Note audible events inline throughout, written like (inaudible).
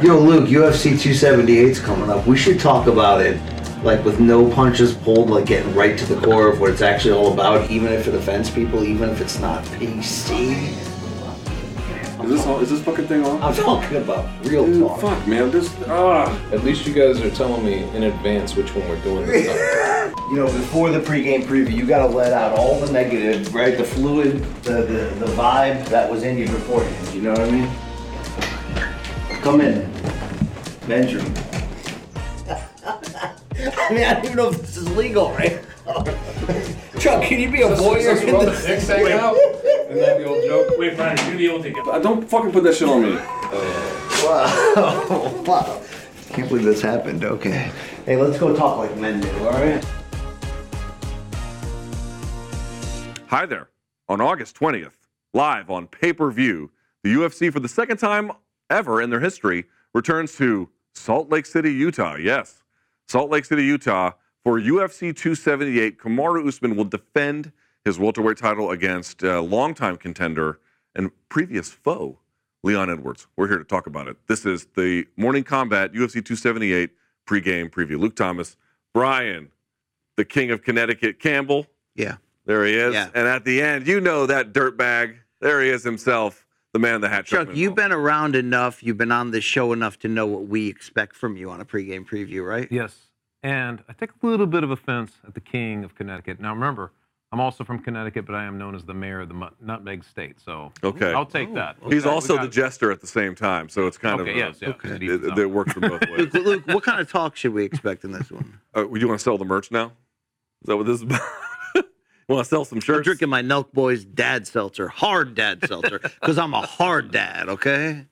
Yo, Luke, UFC 278's coming up. We should talk about it, like with no punches pulled, like getting right to the core of what it's actually all about, even if it offends people, even if it's not PC. Is this all, is this fucking thing on? I'm talking about real Dude, talk. fuck, man. This ah. At least you guys are telling me in advance which one we're doing this time. (laughs) You know, before the pregame preview, you gotta let out all the negative, right? The fluid, the, the, the vibe that was in you beforehand. You know what I mean? Come in. Bedroom. (laughs) I mean, I don't even know if this is legal, right? (laughs) Chuck, can you be a voyeur in this? Dicks hang out? (laughs) Isn't that the old joke? Wait, Brian, you're gonna be able to take it. Uh, Don't fucking put that shit on me. Wow. wow. Can't believe this happened. Okay. Hey, let's go talk like men do, all right? Hi there. On August 20th, live on pay per view, the UFC, for the second time ever in their history, returns to Salt Lake City, Utah. Yes, Salt Lake City, Utah. For UFC 278, Kamaru Usman will defend his welterweight title against uh, longtime contender and previous foe, Leon Edwards. We're here to talk about it. This is the Morning Combat UFC 278 pregame preview. Luke Thomas, Brian, the King of Connecticut, Campbell. Yeah. There he is. Yeah. And at the end, you know that dirtbag. There he is himself, the man in the hat. Chuck, you've been around enough, you've been on this show enough to know what we expect from you on a pregame preview, right? Yes. And I take a little bit of offense at the king of Connecticut. Now remember, I'm also from Connecticut, but I am known as the mayor of the Nutmeg State. So Okay. I'll take that. He's Okay, we also got- the jester at the same time, so it's kind Okay, of yes, yeah, okay. it it, it, it works in both ways. Luke, Luke, what kind of talk should we expect in this one? (laughs) Uh, you want to sell the merch now? Is that what this is about? Want to sell some shirts? I'm drinking my Nelk Boys dad seltzer, hard dad seltzer, because I'm a hard dad, okay?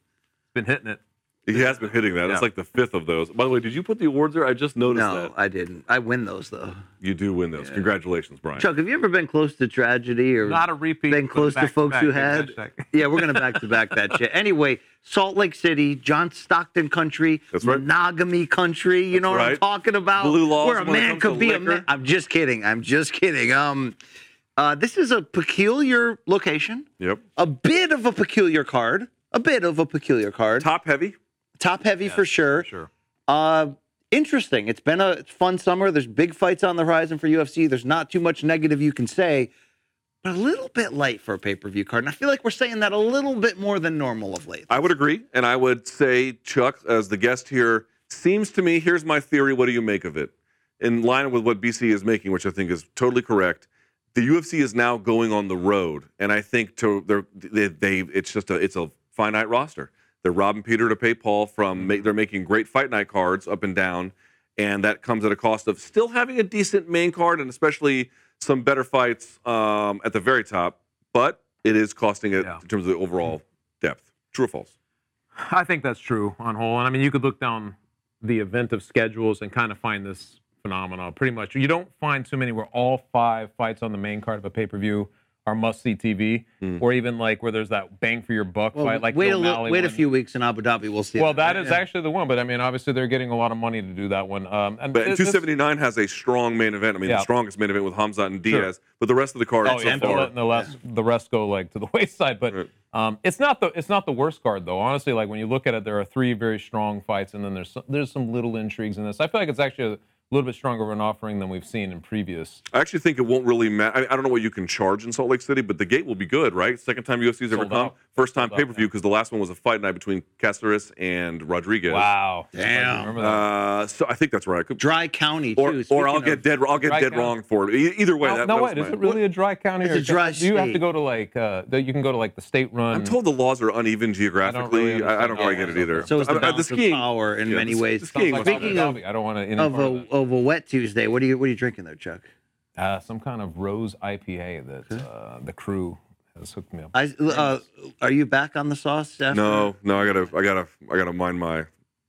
Been hitting it. He has been hitting that. It's Yeah. like the fifth of those. By the way, did you put the awards there? I just noticed No, that. I didn't. I win those, though. You do win those. Congratulations, Brian. Chuck, have you ever been close to tragedy or Not a repeat. been close to folks back, who had? Yeah, we're going to back to back that shit. (laughs) Anyway, Salt Lake City, John Stockton country, That's right. monogamy country. You know what I'm talking about? Blue laws Where a man could be a man. I'm just kidding. I'm just kidding. Um, uh, this is a peculiar location, Yep. a bit of a peculiar card, a bit of a peculiar card. Top heavy. Top heavy for sure. Sure. Uh, interesting. It's been a fun summer. There's big fights on the horizon for UFC. There's not too much negative you can say, but a little bit light for a pay per view card. And I feel like we're saying that a little bit more than normal of late. I would agree. And I would say, Chuck, as the guest here, seems to me, here's my theory. What do you make of it? In line with what BC is making, which I think is totally correct. The UFC is now going on the road, and I think to they, they it's just a it's a finite roster. They're robbing Peter to pay Paul from. They're making great fight night cards up and down, and that comes at a cost of still having a decent main card and especially some better fights um, at the very top. But it is costing it Yeah. in terms of the overall depth. True or false? I think that's true on whole. And I mean, you could look down the event of schedules and kind of find this phenomenon. Pretty much, you don't find too many where all five fights on the main card of a pay per view are must see TV, or even like where there's that bang for your buck Well, fight, like wait a little, wait a few weeks in Abu Dhabi. We'll see. Well, that Yeah. actually the one, but I mean, obviously they're getting a lot of money to do that one. Um, and But this- 279 has a strong main event. I mean, Yeah. the strongest main event with Hamza and Sure. Diaz. But the rest of the card Oh, so and far, the rest, the rest go like to the (laughs) wayside. But Right. um, it's not the it's not the worst card though. Honestly, like when you look at it, there are three very strong fights, and then there's some, there's some little intrigues in this. I feel like it's actually little bit stronger of an offering than we've seen in previous. I actually think it won't really matter. I, I don't know what you can charge in Salt Lake City, but the gate will be good, right? Second time UFC's ever Sold come. out. First time pay per view because the last one was a fight night between Caceres and Rodriguez. Wow. Damn. Remember that? Uh, so I think that's right. Dry County or, too. or Speaking I'll get dead. I'll get dead county. wrong for it. Either way, no, that, no that wait, is my- it really a dry county? It's or a dry Do you have to go to like, uh, the, you can go to like the state run? I'm told the laws are uneven geographically. really I, I don't understand quite get it it either. So is the uh, balance of power in yeah, many the- ways. the skiing Sounds Speaking of- I don't want to. Of a wet Tuesday, what are you what are you drinking there, Chuck? uh, some kind of rose IPA that uh, the crew has hooked me up. I uh, are you back on the sauce? After? No, no, I gotta, I gotta, I gotta mind my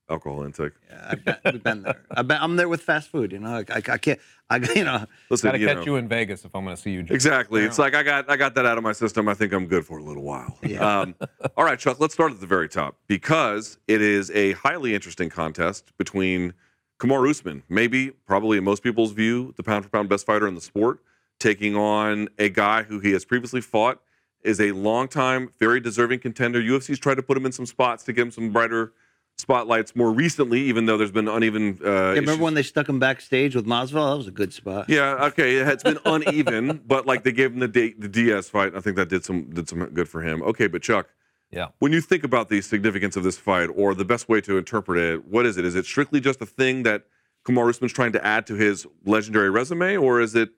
alcohol intake. Yeah, I've been, we've been there. I've been, I'm there with fast food. You know, I, I, I can't. I (laughs) you know. Listen, Gotta you catch know, you in Vegas if I'm going to see you. drink. Exactly. It's like I got I got that out of my system. I think I'm good for a little while. Yeah. Um, all right, Chuck. Let's start at the very top because it is a highly interesting contest between Kamaru Usman, maybe probably in most people's view, the pound for pound best fighter in the sport, taking on a guy who he has previously fought, is a longtime, very deserving contender. UFC's tried to put him in some spots to give him some brighter spotlights more recently, even though there's been uneven. Uh, Yeah, remember issues. when they stuck him backstage with Masvidal? That was a good spot. Yeah, okay, it's been uneven, (laughs) but like they gave him the D- the Diaz fight. I think that did some did some good for him. Okay, but Chuck, Yeah. when you think about the significance of this fight or the best way to interpret it, what is it? Is it strictly just a thing that Kamaru Usman's trying to add to his legendary resume, or is it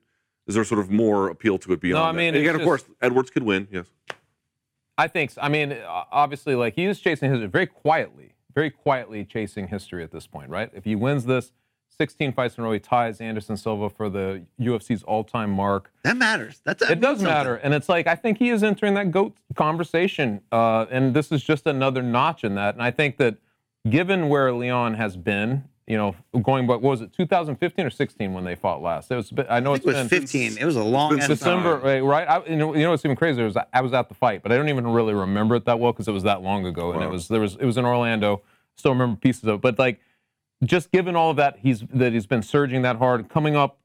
is there sort of more appeal to it beyond? I that? mean, it's again, of course, Edwards could win. Yes, I think. So. I mean, uh, obviously, like he is chasing history very quietly, very quietly chasing history at this point, right? If he wins this, 16 fights in a row, he ties Anderson Silva for the UFC's all-time mark. That matters. That's that it does something. matter, and it's like I think he is entering that goat conversation, uh, and this is just another notch in that. And I think that given where Leon has been, you know, going back, what was it 2015 or 16 when they fought last? It was. I know I it's it was been 15. It was a long December, right? right? I, you know, you know what's even crazier is I was at the fight, but I don't even really remember it that well because it was that long ago, and it was there was it was in Orlando. Still remember pieces of it, but like just given all of that, he's that he's been surging that hard, coming up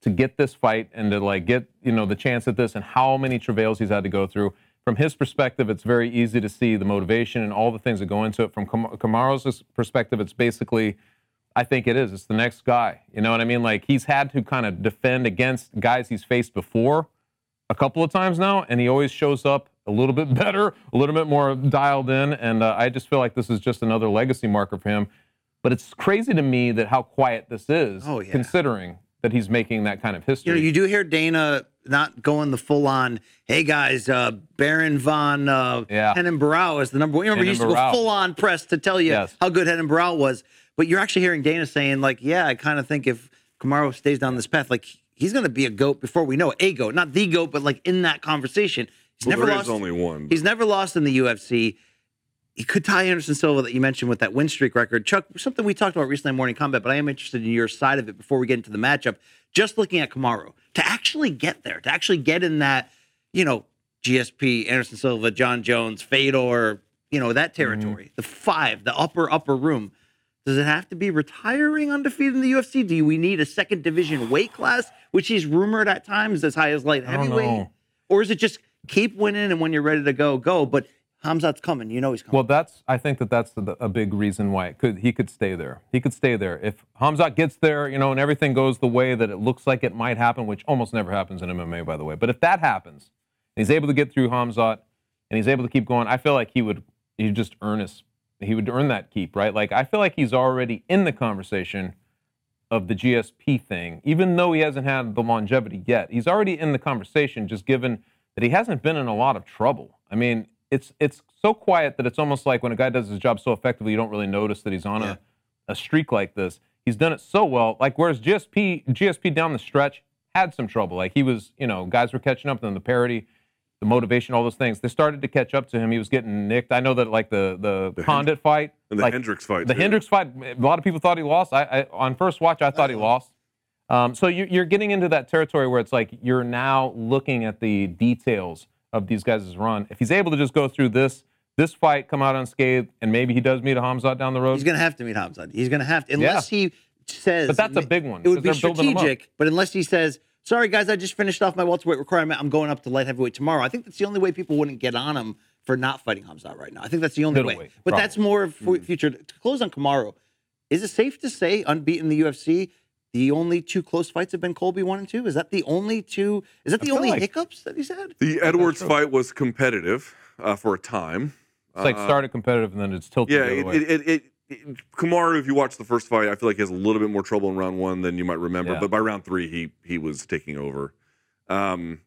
to get this fight and to like get you know the chance at this, and how many travails he's had to go through. From his perspective, it's very easy to see the motivation and all the things that go into it. From Kamaru's perspective, it's basically I think it is. It's the next guy. You know what I mean? Like he's had to kind of defend against guys he's faced before a couple of times now, and he always shows up a little bit (laughs) better, a little bit more dialed in. And uh, I just feel like this is just another legacy marker for him. But it's crazy to me that how quiet this is, Oh, yeah. considering that he's making that kind of history. You know, you do hear Dana not going the full on. Hey guys, uh, Baron von uh, Yeah. Hennen Barrow is the number one. You remember he used to go full on press to tell you Yes. how good Hennen Barrow was. But you're actually hearing Dana saying like, yeah, I kind of think if Kamaru stays down this path, like he's going to be a goat before we know it. A goat, not the goat, but like in that conversation. He's well, never there lost. is only one. He's never lost in the UFC. He could tie Anderson Silva that you mentioned with that win streak record. Chuck, something we talked about recently in Morning Combat, but I am interested in your side of it before we get into the matchup. Just looking at Kamaru, to actually get there, to actually get in that, you know, GSP, Anderson Silva, Jon Jones, Fedor, you know, that territory, the five, the upper, upper room. Does it have to be retiring undefeated in the UFC? Do we need a second division weight class, which he's rumored at times as high as light heavyweight? Or is it just keep winning and when you're ready to go, go? But Hamzat's coming. You know he's coming. Well, that's I think that that's the, a big reason why it could he could stay there. He could stay there if Hamzat gets there, you know, and everything goes the way that it looks like it might happen, which almost never happens in MMA, by the way. But if that happens, and he's able to get through Hamzat, and he's able to keep going, I feel like he would he just earn his he would earn that keep, right? Like I feel like he's already in the conversation of the GSP thing, even though he hasn't had the longevity yet. He's already in the conversation, just given that he hasn't been in a lot of trouble. I mean, it's it's so quiet that it's almost like when a guy does his job so effectively, you don't really notice that he's on Yeah. a, a streak like this. He's done it so well. Like whereas GSP GSP down the stretch had some trouble. Like he was, you know, guys were catching up him, the parity, the motivation, all those things. They started to catch up to him. He was getting nicked. I know that like the the, The Condit fight and the like, Hendricks fight. the too. Hendricks fight, a lot of people thought he lost. I, I on first watch, I thought he lost. Um, so you, you're getting into that territory where it's like you're now looking at the details of these guys' run. If he's able to just go through this this fight, come out unscathed, and maybe he does meet a Hamzat down the road. He's going to have to meet Hamzat. He's going to have to, unless he says. But that's a big one, It would be 'cause they're building him up. strategic, but unless he says, "Sorry guys, I just finished off my welterweight requirement. I'm going up to light heavyweight tomorrow." I think that's the only way people wouldn't get on him for not fighting Hamzat right now. I think that's the only way. Middleweight, But that's probably. more for hmm. future. To close on Kamaru, is it safe to say unbeaten in the UFC? The only two close fights have been Colby one and two. Is that the only two? Is that the only like- hiccups that he's had? The Edwards fight was competitive uh, for a time. It's like Uh, started competitive and then it's tilted Yeah, the other it, way. it, it, it, it, Kamaru, if you watch the first fight, I feel like he has a little bit more trouble in round one than you might remember. Yeah. But by round three, he he was taking over. Um,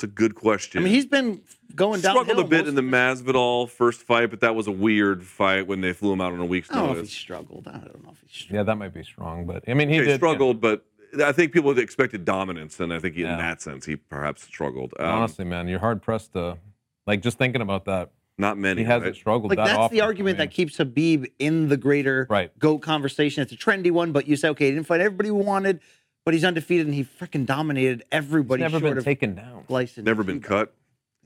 it's a good question. I mean, he's been going down. struggled a bit in the Masvidal first fight, but that was a weird fight when they flew him out on a week's I don't know if he notice. struggled. I don't know if he struggled. yeah, that might be strong, but I mean, he He, did struggled, but I think people expected dominance, and I think he, Yeah. in that sense, he perhaps struggled. Um, honestly, man, you're hard pressed to like just thinking about that. not many. He hasn't right? struggled Like that that's often. the I argument mean, that keeps Khabib in the greater Right. goat conversation. It's a trendy one, but you say, okay, he didn't fight everybody we wanted, but he's undefeated and he freaking dominated he's everybody never short been of taken down. Gleison. Never been cut.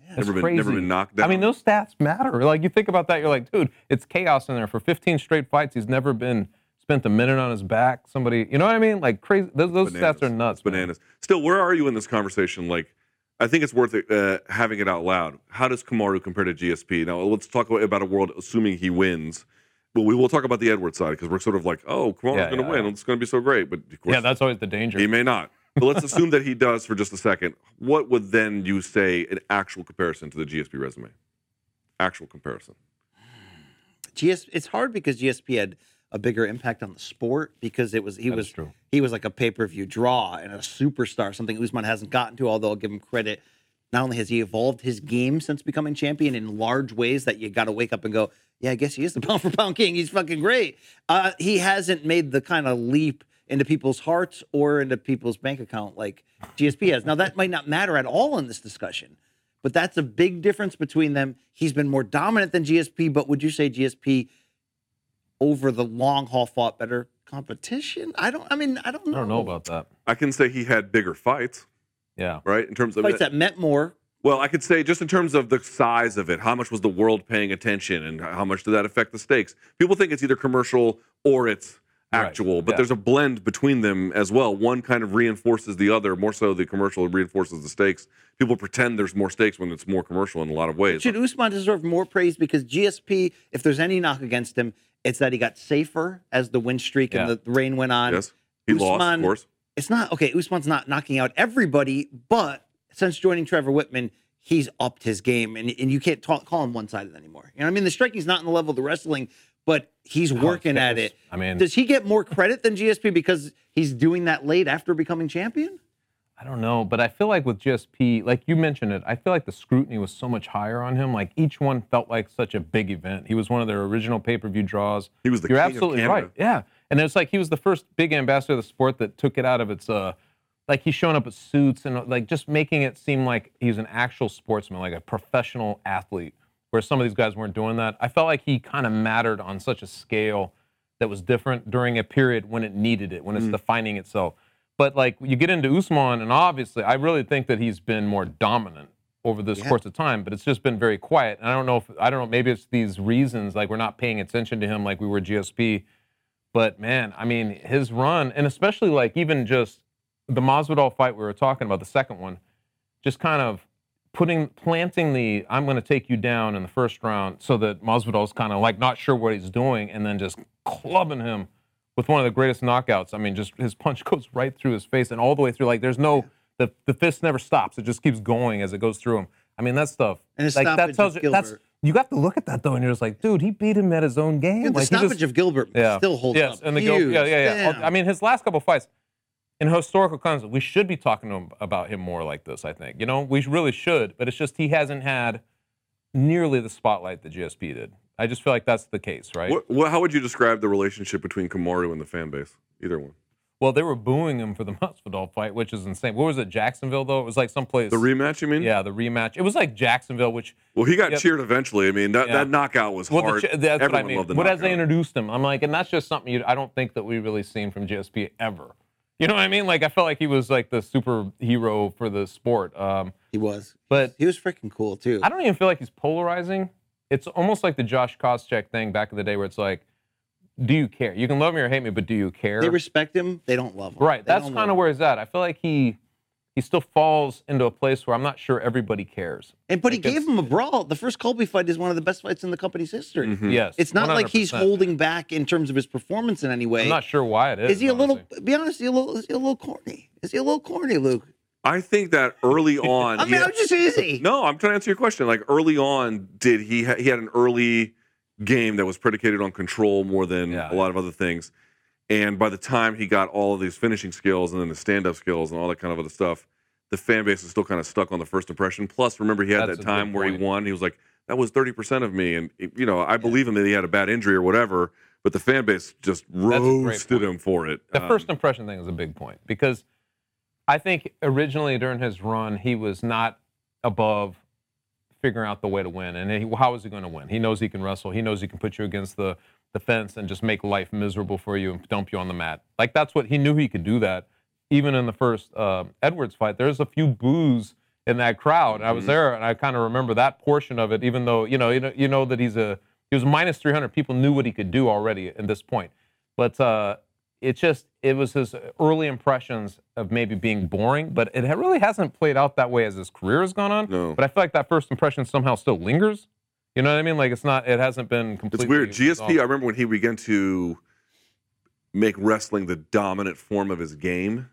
That's never been never been knocked down. I mean, those stats matter. Like you think about that, you're like, dude, it's chaos in there. For 15 straight fights, he's never been spent a minute on his back. Somebody, you know what I mean? Like crazy. Those, those Bananas. stats are nuts. It's man. bananas. Still, where are you in this conversation? Like, I think it's worth it, uh, having it out loud. How does Kamaru compare to GSP? Now, let's talk about, about a world assuming he wins. But we will talk about the Edwards side because we're sort of like, oh, Kamaru's Yeah, going to yeah, win. yeah. It's going to be so great. But of course, Yeah, that's always the danger. he may not. But let's (laughs) assume that he does for just a second. What would then you say an actual comparison to the GSP resume? Actual comparison. GS. It's hard because GSP had a bigger impact on the sport because it was he That is was true. he was like a pay per view draw and a superstar, something Usman hasn't gotten to. Although I'll give him credit, not only has he evolved his game since becoming champion in large ways that you got to wake up and go, yeah, I guess he is the (laughs) pound for pound king. He's fucking great. Uh, he hasn't made the kind of leap into people's hearts or into people's bank account like GSP has. Now that might not matter at all in this discussion. But that's a big difference between them. He's been more dominant than GSP, but would you say GSP over the long haul fought better competition? I don't. I mean, I don't know. I don't know about that. I can say he had bigger fights, Yeah. right? In terms of fights that meant more. Well, I could say just in terms of the size of it, how much was the world paying attention and how much did that affect the stakes? People think it's either commercial or it's Right, actual, but yeah. there's a blend between them as well. One kind of reinforces the other, more so the commercial reinforces the stakes. People pretend there's more stakes when it's more commercial in a lot of ways. Should Usman deserve more praise because GSP, if there's any knock against him, it's that he got safer as the win streak and the rain went on. yes, he lost, of course. It's not okay. Usman's not knocking out everybody, but since joining Trevor Wittman, he's upped his game, and, and you can't talk, call him one sided anymore. You know what I mean? The striking's not in the level of the wrestling, but he's working at it. I mean- does he get more credit than GSP because he's doing that late after becoming champion? I don't know, but I feel like with GSP, like you mentioned it, I feel like the scrutiny was so much higher on him. Like each one felt like such a big event. He was one of their original pay-per-view draws. He was the You're king absolutely Canada. right. Yeah, and it's like he was the first big ambassador of the sport that took it out of its uh, like he's showing up with suits and like just making it seem like he's an actual sportsman, like a professional athlete. Where some of these guys weren't doing that. I felt like he kind of mattered on such a scale that was different during a period when it needed it, when it's mm. defining itself. But like you get into Usman, and obviously, I really think that he's been more dominant over this Yeah. course of time. But it's just been very quiet. And I don't know if I don't know. Maybe it's these reasons, like we're not paying attention to him like we were GSP. But man, I mean, his run, and especially like even just the Masvidal fight we were talking about, the second one, just kind of putting planting the I'm going to take you down in the first round, so that Masvidal's kind of like not sure what he's doing, and then just clubbing him with one of the greatest knockouts. I mean, just his punch (laughs) goes right through his face and all the way through. Like there's no the the fist never stops; it just keeps going as it goes through him. I mean, that stuff. And his like that tells of you that's Gilbert. you have to look at that though, and you're just like, dude, he beat him at his own game. Dude, the like, stoppage just- of Gilbert yeah. still holds yes, up. and the Gil- yeah, yeah, yeah. Damn. I mean, his last couple fights, in historical context, we should be talking to him about him more like this. I think you know we really should, but it's just he hasn't had nearly the spotlight that GSP did. I just feel like that's the case, right? What, what, how would you describe the relationship between Kamaru and the fan base? Either one. Well, they were booing him for the (laughs) Masvidal fight, which is insane. What was it, Jacksonville though? It was like someplace. The rematch, you mean? Yeah, the rematch. It was like Jacksonville, which Well, he got cheered eventually. I mean, that, Yeah. that knockout was well, hard. the, that's Everyone what I mean. loved the But as they introduced him, I'm like, and that's just something you, I don't think that we've really seen from GSP ever. You know what I mean? Like I felt like he was like the superhero for the sport. Um, he was. but He was freaking cool too. I don't even feel like he's polarizing. It's almost like the Josh Koscheck thing back in the day, where it's like, do you care? You can love me or hate me, but do you care? They respect him. They don't love him. Right. They That's kind of where he's at. I feel like he he still falls into a place where I'm not sure everybody cares. And but he Like, gave him a brawl. The first Colby fight is one of the best fights in the company's history. Mhm. Yes, It's not like he's 100%. holding back in terms of his performance in any way. I'm not sure why it is. is he a little? Be honest, is he a little? Is he a little corny? Is he a little corny, Luke? I think that early (laughs) on. I mean, yeah- I'm just easy. No, I'm trying to answer your question. Like early on, did he ha- he had an early game that was predicated on control more than Yeah. a lot of other things, and by the time he got all of these finishing skills and then the stand up skills and all that kind of other stuff, the fan base is still kind of stuck on the first impression. Plus, remember he had That's that time where he won. He was like, "That was thirty percent of me," and you know I believe him that he had a bad injury or whatever, but the fan base just roasted him for it. The Um, first impression thing is a big point because I think originally during his run he was not above figuring out the way to win. And he, how is he going to win? He knows he can wrestle. He knows he can put you against the, the fence and just make life miserable for you and dump you on the mat. Like that's what he knew he could do that. Even in the first uh, Edwards fight, there's a few boos in that crowd. I was there and I kind of remember that portion of it. Even though you know you know you know that he's a he was minus 300. People knew what he could do already at this point. But uh, it just it was his early impressions of maybe being boring, but it really hasn't played out that way as his career has gone on. No. But I feel like that first impression somehow still lingers. You know what I mean? Like it's not. It hasn't been completely. It's weird. GSP, resolved. I remember when he began to make wrestling the dominant form of his game,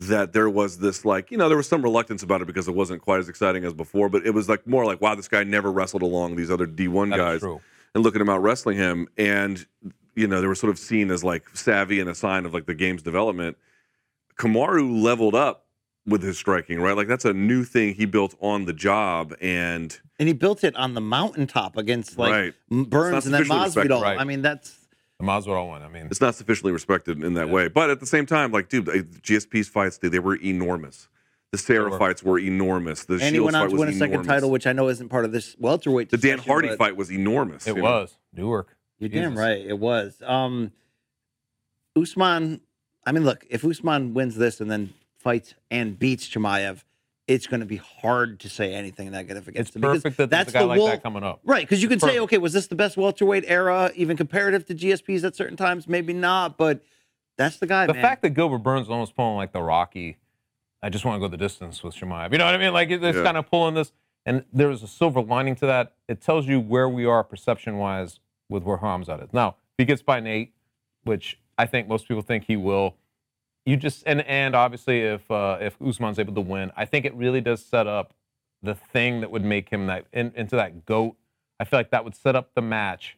that there was this like, you know, there was some reluctance about it because it wasn't quite as exciting as before, but it was like more like, wow, this guy never wrestled along these other D1 That is guys and looking him out wrestling him. And, you know, they were sort of seen as like savvy and a sign of like the game's development. Kamaru leveled up with his striking, right? Like that's a new thing he built on the job. And And he built it on the mountaintop against like Right. Burns and then sufficiently Masvidal. right. I mean, that's The Masvidal one. I mean, it's not sufficiently respected in that Yeah. way. But at the same time, like, dude, GSP's fights, dude, they were enormous. The Serra were. fights were enormous. The and he Shields went on fight to win a second title, which I know isn't part of this welterweight. the Dan Hardy fight was enormous. it you know? was Newark. You're damn right, it was. Um, Usman. I mean, look, if Usman wins this and then fights and beats Chimaev, it's going to be hard to say anything negative against It's him. because perfect that there's that's a guy the like wall- that coming up. Right, because you could say, perfect. okay, was this the best welterweight era, even comparative to GSPs at certain times? Maybe not, but that's the guy. The man. fact that Gilbert Burns is almost pulling like the Rocky, I just want to go the distance with Chimaev. You know what I mean? Like it's Yeah. kind of pulling this, and there's a silver lining to that. It tells you where we are perception wise with where Hamzat is. Now, if he gets by Nate, which I think most people think he will. You just and and obviously if uh, if Usman's able to win, I think it really does set up the thing that would make him that in, into that goat. I feel like that would set up the match.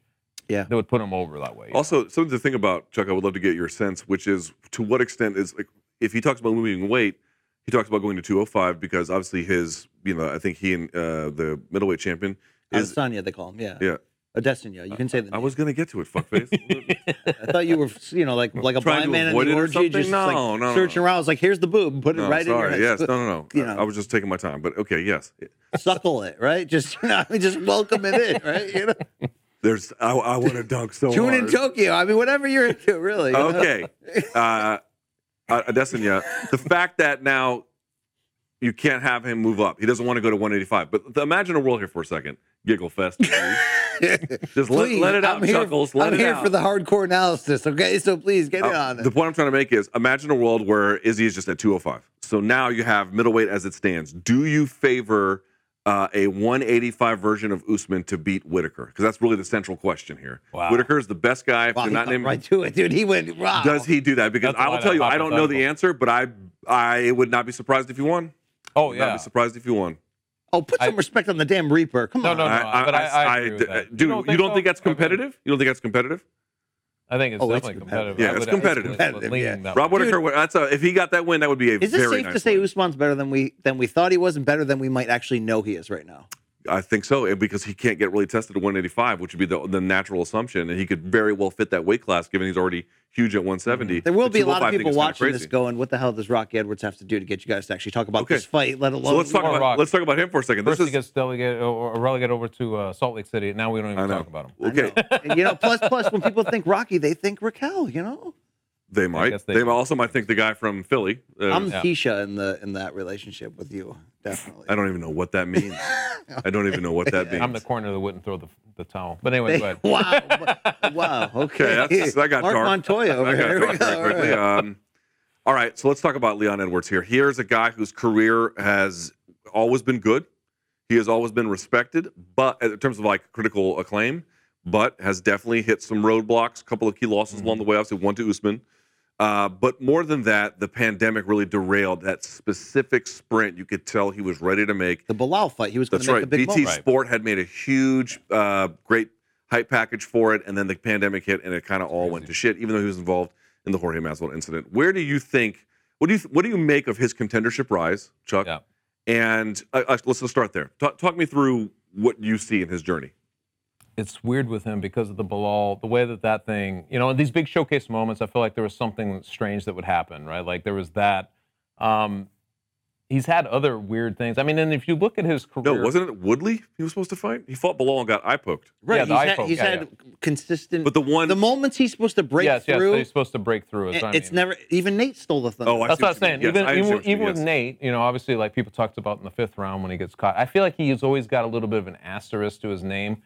Yeah. that would put him over that way. you know? Also, something to think about, Chuck. I would love to get your sense, which is to what extent is like if he talks about moving weight, he talks about going to 205 because obviously his, you know, I think he and uh, the middleweight champion is. Adesanya, they call him. Yeah. Yeah, Adesanya. You can say the I name. was gonna get to it, fuckface. (laughs) I thought you were, you know, like (laughs) like a Trying blind to man in avoid the it or orgy, something? just No, like no, no, searching around. I was like, here's the boob, put it no, right sorry. in your Yes, no, no, no. (laughs) You I- know. I was just taking my time, but okay, yes. Suckle it, right? Just you know, just welcome it in, right? You know, There's. I, I want to dunk so tune in hard. Tokyo. I mean, whatever you're into, really. you know? Okay. Uh, uh, Adesanya, the fact that now you can't have him move up. He doesn't want to go to 185. But th- imagine a world here for a second. Giggle fest. (laughs) Just let, Please, let it out, I'm here, Chuckles. Let I'm it here out. for the hardcore analysis. Okay, so please get in Uh, on the point I'm trying to make is imagine a world where Izzy is just at 205. So now you have middleweight as it stands. Do you favor uh, a 185 version of Usman to beat Whittaker? Because that's really the central question here. Wow. Whittaker is the best guy. If Wow, they're he not got named right to it, dude. He went. Wow. Does he do that? Because That's I will why tell that you, I don't know the hypothetical. answer, but I I would not be surprised if you won. oh Would Not yeah. be surprised if you won. Oh, put some I- respect on the damn Reaper. Come No, on. no, no. No. But I- I agree with that. dude, You you don't don't think think, so? that's Okay. competitive? You don't think that's competitive? I think it's Oh, it's definitely competitive. competitive. Yeah, I it's would- competitive. it's Competitive, yeah. Rob way. Whittaker, that's a, if he got that win, that would be a Is it very safe nice to say win. Usman's better than we than we thought he was, and better than we might actually know he is right now? I think so, and because he can't get really tested at 185, which would be the, the natural assumption, and he could very well fit that weight class, given he's already huge at 170. There will The be a lot of people is kinda watching this going, "What the hell does Rocky Edwards have to do to get you guys to actually talk about Okay. this fight?" Let alone So let's talk about Rock. let's talk about him for a second. First This he is gets delegated or or relegated over to uh, Salt Lake City. Now we don't even talk about him. Okay. know. And, you know, plus plus when people think Rocky, they think Raquel. You know, They might. They, they- also might think the guy from Philly. Uh, I'm Yeah. Keisha in the in that relationship with you, definitely. I don't even know what that means. (laughs) I don't even know what that means. I'm the corner that wouldn't throw the, the towel. But anyway, go ahead. wow, (laughs) wow, okay. Okay, that's, that got Mark dark. Montoya over That here. Here we dark go. All right. Um, All right, so let's talk about Leon Edwards here. Here's a guy whose career has always been good. He has always been respected, but in terms of like critical acclaim, but has definitely hit some roadblocks. A couple of key losses along the way. Obviously, one to Usman. Uh, but more than that, the pandemic really derailed that specific sprint. You could tell he was ready to make. The Belal fight, he was going That's to make right. a big BT moment. Sport had made a huge, uh, great hype package for it, and then the pandemic hit, and it kind of all went to shit. Even though he was involved in the Jorge Masvidal incident, where do you think? What do you what do you make of his contendership rise, Chuck? Yeah. And uh, uh, let's just start there. Talk, talk me through what you see in his journey. It's weird with him because of the Belal, the way that that thing, you know, in these big showcase moments, I feel like there was something strange that would happen, right? Like there was that. Um, he's had other weird things. I mean, and if you look at his career, No, wasn't it Woodley he was supposed to fight? He fought Belal and got eye poked. Right, Yeah, the he's had, poke, he's yeah, had consistent. But the one- the moments he's supposed to break yes, yes, through, that he's supposed to break through. is it- I it's mean. never. Even Nate stole the thunder. Oh, I That's see what I'm you saying. mean. Yes, even I understand even, what even mean, with. Nate, you know, obviously, like people talked about in the fifth round when he gets caught. I feel like he's always got a little bit of an asterisk to his name.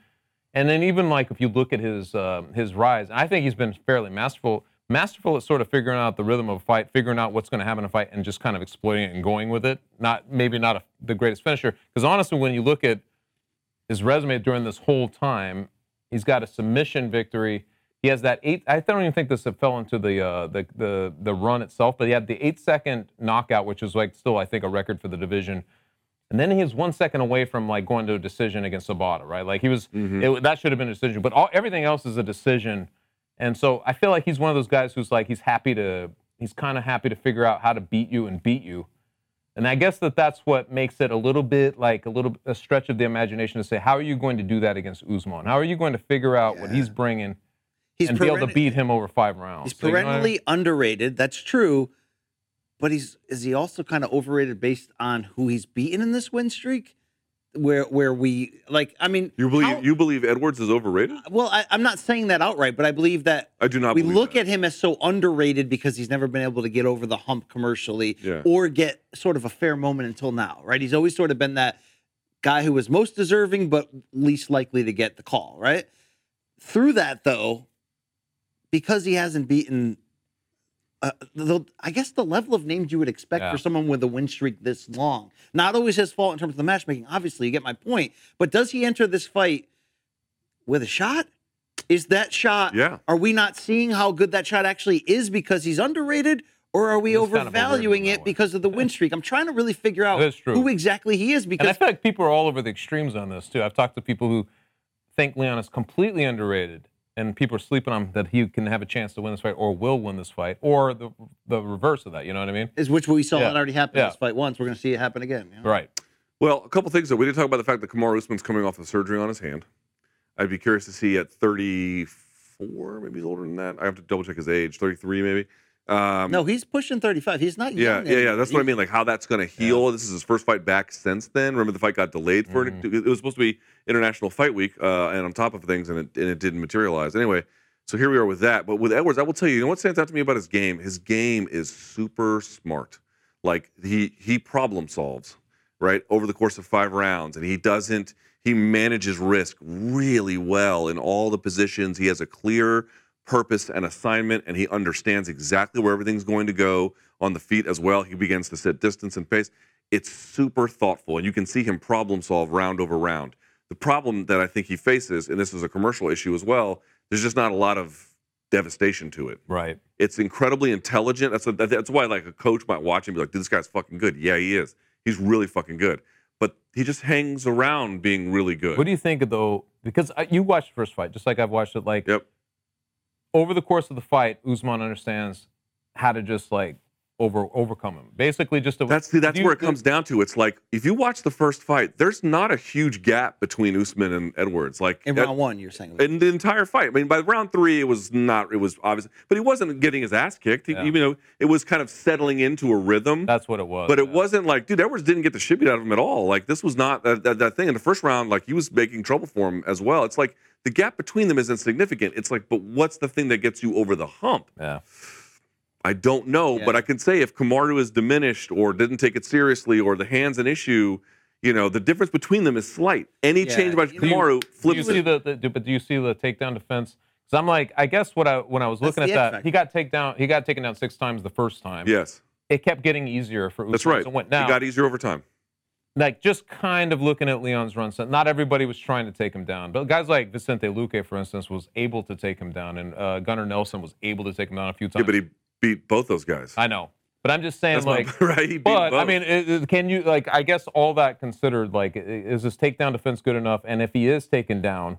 And then even like if you look at his um, his rise, I think he's been fairly masterful. Masterful at sort of figuring out the rhythm of a fight, figuring out what's going to happen in a fight, and just kind of exploiting it and going with it. Not maybe not a, the greatest finisher, because honestly, when you look at his resume during this whole time, he's got a submission victory. He has that eight. I don't even think this fell into the uh, the the the run itself, but he had the eight second knockout, which is like still I think a record for the division. And then he was one second away from like going to a decision against Sabata, right? Like he was mm-hmm. it, that should have been a decision, but all, everything else is a decision. And so I feel like he's one of those guys who's like he's happy to he's kind of happy to figure out how to beat you and beat you. And I guess that that's what makes it a little bit like a little a stretch of the imagination to say, how are you going to do that against Usman? How are you going to figure out what he's bringing he's and be able to beat him over five rounds? He's So, you know I mean? underrated. That's true. But he's is he also kind of overrated based on who he's beaten in this win streak? Where where we like I mean You believe how- you believe Edwards is overrated? Uh, well I, I'm not saying that outright, but I believe that I do not. we look that. at him as so underrated because he's never been able to get over the hump commercially Yeah. or get sort of a fair moment until now, right? He's always sort of been that guy who was most deserving but least likely to get the call, right? Through that though, because he hasn't beaten uh, the, I guess the level of names you would expect Yeah. for someone with a win streak this long. Not always his fault in terms of the matchmaking. Obviously, you get my point. But does he enter this fight with a shot? Is that shot? Yeah. Are we not seeing how good that shot actually is because he's underrated, or are we It's kind of overvaluing it because of the win streak? I'm trying to really figure out true. who exactly he is And I because feel like people are all over the extremes on this too. I've talked to people who think Leon is completely underrated, and people are sleeping on him that he can have a chance to win this fight or will win this fight, or the the reverse of that. You know what I mean? is which we saw Yeah. it already happen Yeah. this fight once. We're going to see it happen again. you know? Right. Well, a couple things though. We did talk about the fact that Kamaru Usman's coming off of surgery on his hand. I'd be curious to see at 34, maybe he's older than that. I have to double check his age. 33 maybe. Um, No, he's pushing 35. He's not Yeah, young yeah, yeah. That's what I mean. Like how that's going to heal. This is his first fight back since then. Remember, the fight got delayed for Mm-hmm. it. It was supposed to be International Fight Week, uh, and on top of things, and it, and it didn't materialize. Anyway, so here we are with that. But with Edwards, I will tell you, you know what stands out to me about his game? His game is super smart. Like he he problem solves right over the course of five rounds, and he doesn't. He manages risk really well in all the positions. He has a clear purpose and assignment, and he understands exactly where everything's going to go on the feet as well. He begins to set distance and pace. It's super thoughtful, and you can see him problem solve round over round. The problem that I think he faces, and this is a commercial issue as well, there's just not a lot of devastation to it. Right. It's incredibly intelligent. That's that's why like a coach might watch him and be like, "Dude, this guy's fucking good." Yeah, he is. He's really fucking good. But he just hangs around being really good. What do you think though? Because I, you watched the first fight, just like I've watched it. Like Yep. Over the course of the fight, Usman understands how to just like over overcome him. Basically, just to, That's the, that's do you where it think- comes down to. It's like if you watch the first fight, there's not a huge gap between Usman and Edwards. Like In round one, you're saying. in the entire fight. I mean, by round three, it was not. It was obvious, but he wasn't getting his ass kicked. He, Yeah. Even though it was kind of settling into a rhythm. That's what it was. But it yeah. wasn't like, dude, Edwards didn't get the shit beat out of him at all. Like this was not that, that, that thing in the first round. Like he was making trouble for him as well. It's like the gap between them isn't significant. It's like, but what's the thing that gets you over the hump? Yeah. I don't know, Yeah. but I can say if Kamaru is diminished or didn't take it seriously or the hand's an issue, you know, the difference between them is slight. Any Yeah, change by you know- Kamaru Do you flips see it. the, the but do you see the takedown defense Because I'm like, I guess what I when I was That's looking the at that, factor. he got take down. He got taken down six times the first time. Yes, It kept getting easier for Usman. that's right. So went He down. got easier over time. Like just kind of looking at Leon's run set. Not everybody was trying to take him down, but guys like Vicente Luque, for instance, was able to take him down, and uh, Gunnar Nelson was able to take him down a few times. Yeah, but he beat both those guys. I know, but I'm just saying, That's like, my, (laughs) right. But both. I mean, i- i- can you like? I guess all that considered, like, is this takedown defense good enough? And if he is taken down,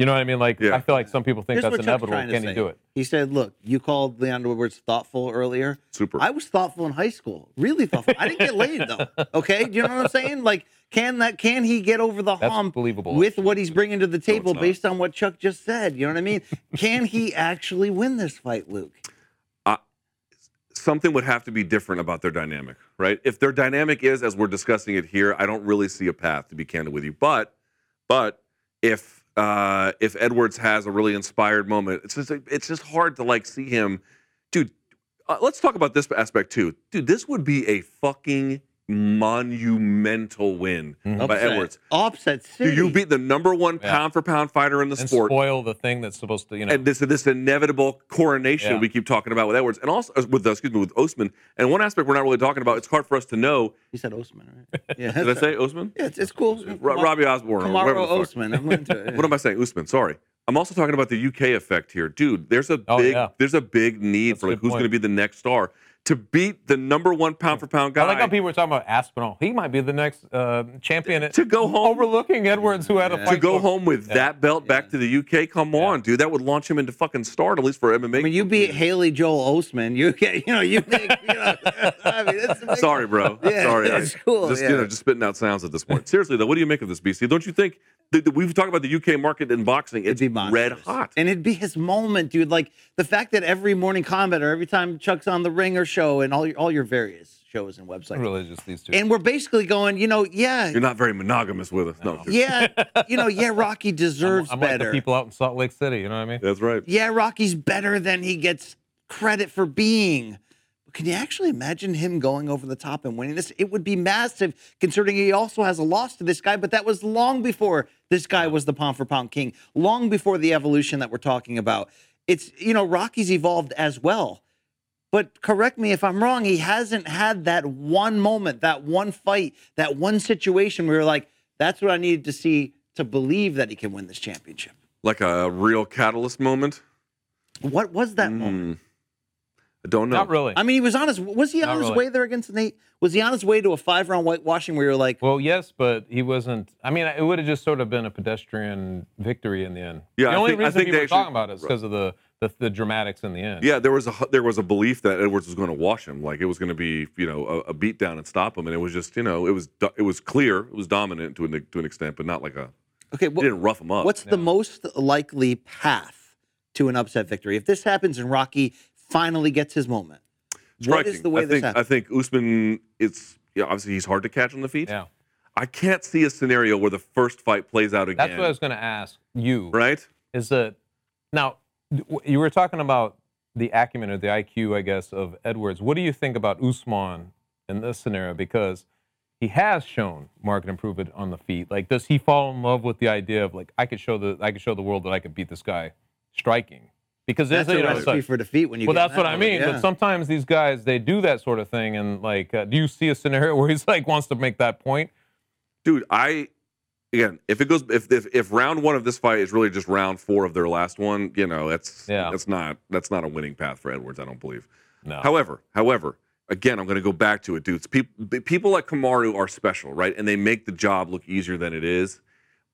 you know what I mean? Like, Yeah. I feel like some people think Here's that's inevitable. Can he do it? He said, "Look, you called Leon Edwards thoughtful earlier. Super. I was thoughtful in high school, really thoughtful. I didn't get laid though. (laughs) Okay, do you know what I'm saying? Like, can that can he get over the That's hump believable. with what he's bringing to the table not. based on what Chuck just said? You know what I mean? can he actually win this fight, Luke? something would have to be different about their dynamic, right? If their dynamic is as we're discussing it here, I don't really see a path to be candid with you. But, but if uh, if Edwards has a really inspired moment, it's just it's just hard to like see him, dude. Uh, let's talk about this aspect too, dude. This would be a fucking monumental win by Upset. Edwards. Upset city. Dude, you beat the number one Yeah. pound for pound fighter in the And sport. spoil the thing that's supposed to, you know. and this this inevitable coronation Yeah. we keep talking about with Edwards, and also uh, with uh, excuse me with Osman. And one aspect we're not really talking about. It's hard for us to know. He said Osman, right? (laughs) Yeah. Did I say Osman? Yeah, it's, it's cool. Ro- Robbie Osborne. or whatever Kamaru. Osman. I'm into it. (laughs) What am I saying? Usman. Sorry. I'm also talking about the UK effect here, dude. There's a Oh, big yeah. there's a big need That's for like who's going to be the next star to beat the number one pound for pound guy. I like how people were talking about Aspinall. He might be the next uh, champion. to go home overlooking Edwards, who had a fight to go for- home with Yeah. that belt back to the UK. Come on, dude. That would launch him into fucking start at least for MMA. I mean, you beat Haley Joel Osman. You get, you know, you (laughs) make, you know. I mean, it's a Sorry, bro. Yeah, Sorry. it's I- cool, Just, yeah. you know, just spitting out sounds at this point. Seriously, though, what do you make of this, BC? Don't you think that, that we've talked about the UK market in boxing? It's It'd be red hot. And it'd be his moment, dude. Like the fact that every morning combat or every time Chuck's on the Ringer show and all your all your various shows and websites. Really, just these two. And we're basically going, you know, yeah, You're not very monogamous with us. No, I'm kidding. yeah, you know, yeah, Rocky (laughs) I'm, deserves I'm like better. the people out in Salt Lake City. You know what I mean? That's right. yeah, Rocky's better than he gets credit for being. But can you actually imagine him going over the top and winning this? It would be massive, considering he also has a loss to this guy. But that was long before this guy was the pound for pound king, long before the evolution that we're talking about. It's you know Rocky's evolved as well. But correct me if I'm wrong. He hasn't had that one moment, that one fight, that one situation where you're like, that's what I needed to see to believe that he can win this championship. Like a real catalyst moment. What was that Mm, moment? I don't know. Not really. I mean, he was on his. Was he on Not his really. way there against Nate? Was he on his way to a five round whitewashing where you're like, Well, yes, but he wasn't. I mean, it would have just sort of been a pedestrian victory in the end. Yeah, the I only think- I reason think people they are talking actually- about it is because of the, the the dramatics in the end. Yeah, there was a there was a belief that Edwards was going to wash him, like it was going to be you know a, a beatdown and stop him, and it was just you know it was do- it was clear, it was dominant to an to an extent, but not like a okay, he what, didn't rough him up. what's the most likely path to an upset victory? If this happens and Rocky finally gets his moment, what striking? is the way I this think I think Usman, it's yeah, obviously he's hard to catch on the feet. Yeah. I can't see a scenario where the first fight plays out again. That's what I was going to ask you. right. Is that now you were talking about the acumen or the IQ, I guess, of Edwards. What do you think about Usman in this scenario? Because he has shown market improvement on the feet. Like, does he fall in love with the idea of like I could show the I could show the world that I could beat this guy striking? Because there's That's you a know, it's recipe like- for defeat when you. well, get that's what that I mean. yeah. But sometimes these guys they do that sort of thing, and like, uh, do you see a scenario (laughs) where he's like wants to make that point? dude i again if it goes if, if if round one of this fight is really just round four of their last one you know that's Yeah. that's not that's not a winning path for edwards i don't believe No. however however again i'm going to go back to it dudes people people like kamaru are special right and they make the job look easier than it is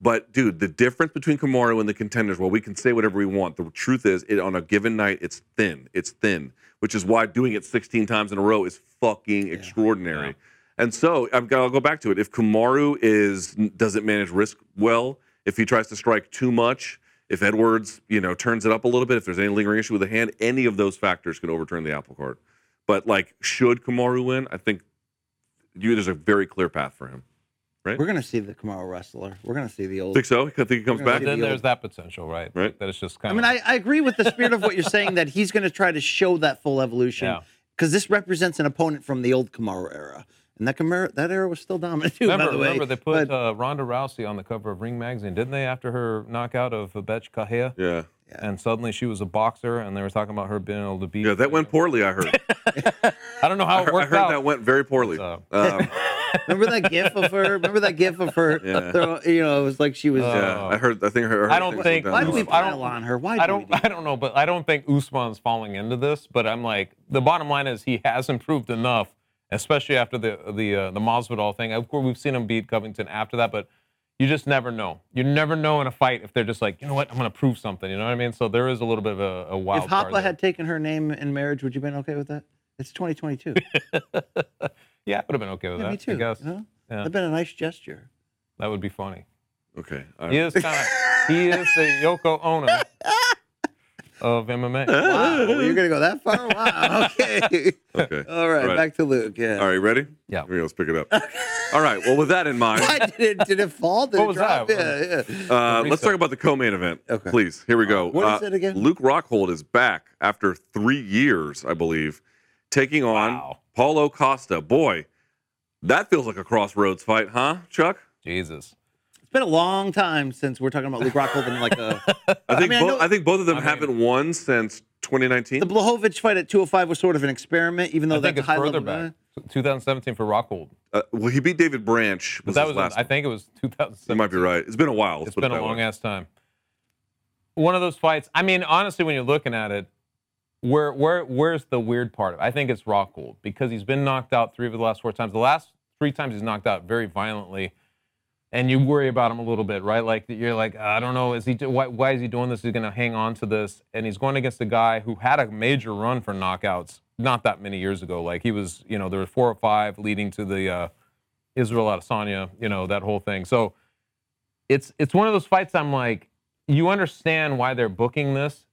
but dude the difference between kamaru and the contenders well we can say whatever we want the truth is it on a given night it's thin it's thin which is why doing it 16 times in a row is fucking extraordinary and so I've got, I'll go back to it. If Kamaru is doesn't manage risk well, if he tries to strike too much, if Edwards you know turns it up a little bit, if there's any lingering issue with the hand, any of those factors can overturn the apple cart. But like, should Kamaru win? I think you, there's a very clear path for him. We're gonna see the Kamaru wrestler. We're gonna see the old. Think so? I think he comes back. then the there's old- that potential, right? Right. That it's just I kind mean, of. I, mean I agree with the spirit of what you're saying that he's going to try to show that full evolution Yeah. because this represents an opponent from the old Kamaru era. And that Kamaru, that era was still dominant too. Remember, by the way. remember they put But- uh, Ronda Rousey on the cover of Ring magazine, didn't they? After her knockout of Bethe Correia, Yeah. and suddenly she was a boxer, and they were talking about her being able to beat. Yeah, that went poorly, I heard. (laughs) I don't know how I it heard, I heard out. that went very poorly. So- Um, remember that gif of her? Remember that gif of her? Yeah. throw- you know, it was like she was. yeah, I heard. I think I heard. I don't think- why do we well. I pile don't- on her? Why? Do I don't. We do I don't know, but I don't think Usman's falling into this. But I'm like, the bottom line is he has improved enough, especially after the the uh, the Masvidal thing. Of course, we've seen him beat Covington after that, but you just never know. You never know in a fight if they're just like, you know what, I'm going to prove something. You know what I mean? So there is a little bit of a, a wild if card Hopla there. had taken her name in marriage, would you have been okay with that? It's 2022. (laughs) yeah, I would have been okay with yeah, that. me too. I guess you know? Yeah. That'd been a nice gesture. that would be funny. Okay. I- He is kind of he is the (laughs) Yoko Ono of MMA. (laughs) Wow, you're gonna go that far? Wow. (laughs) Okay. okay. All right, back to Luke. Yeah. All right, ready? Yeah. Here we go, let's pick it up. All right. Well, with that in mind, Why did it? Did it fall? Did What it was drop? that? Yeah, yeah. uh, let's talk about the co-main event, Okay. please. Here we go. What is Uh, it again? Luke Rockhold is back after three years, I believe, taking on Wow. Paulo Costa. Boy, that feels like a crossroads fight, huh, Chuck? Jesus. It's been a long time since we're talking about Luke Rockhold and like a. (laughs) I think mean, I both, know- I think both of them I mean- haven't won since 2019. The Blachowicz fight at 205 was sort of an experiment, even though I think that's it's high further level. back. 2017 for Rockhold. Uh, well, he beat David Branch. Was that was, last I think it was 2017. You might be right. It's been a while. let's It's put been it a that way. long ass time. One of those fights. I mean, honestly, when you're looking at it, where where where's the weird part? of it? I think it's Rockhold because he's been knocked out three of the last four times. The last three times he's knocked out very violently, and you worry about him a little bit, right? Like you're like, I don't know, is he why, why is he doing this? He's going to hang on to this, and he's going against a guy who had a major run for knockouts not that many years ago. Like he was, you know, there were four or five leading to the uh, Israel Adesanya, you know, that whole thing. So it's it's one of those fights I'm like, you understand why they're booking this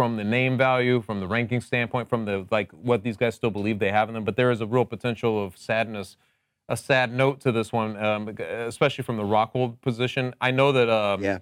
from the name value, from the ranking standpoint, from the like what these guys still believe they have in them, but there is a real potential of sadness, a sad note to this one, um, especially from the Rockhold position. I know that um, Yeah.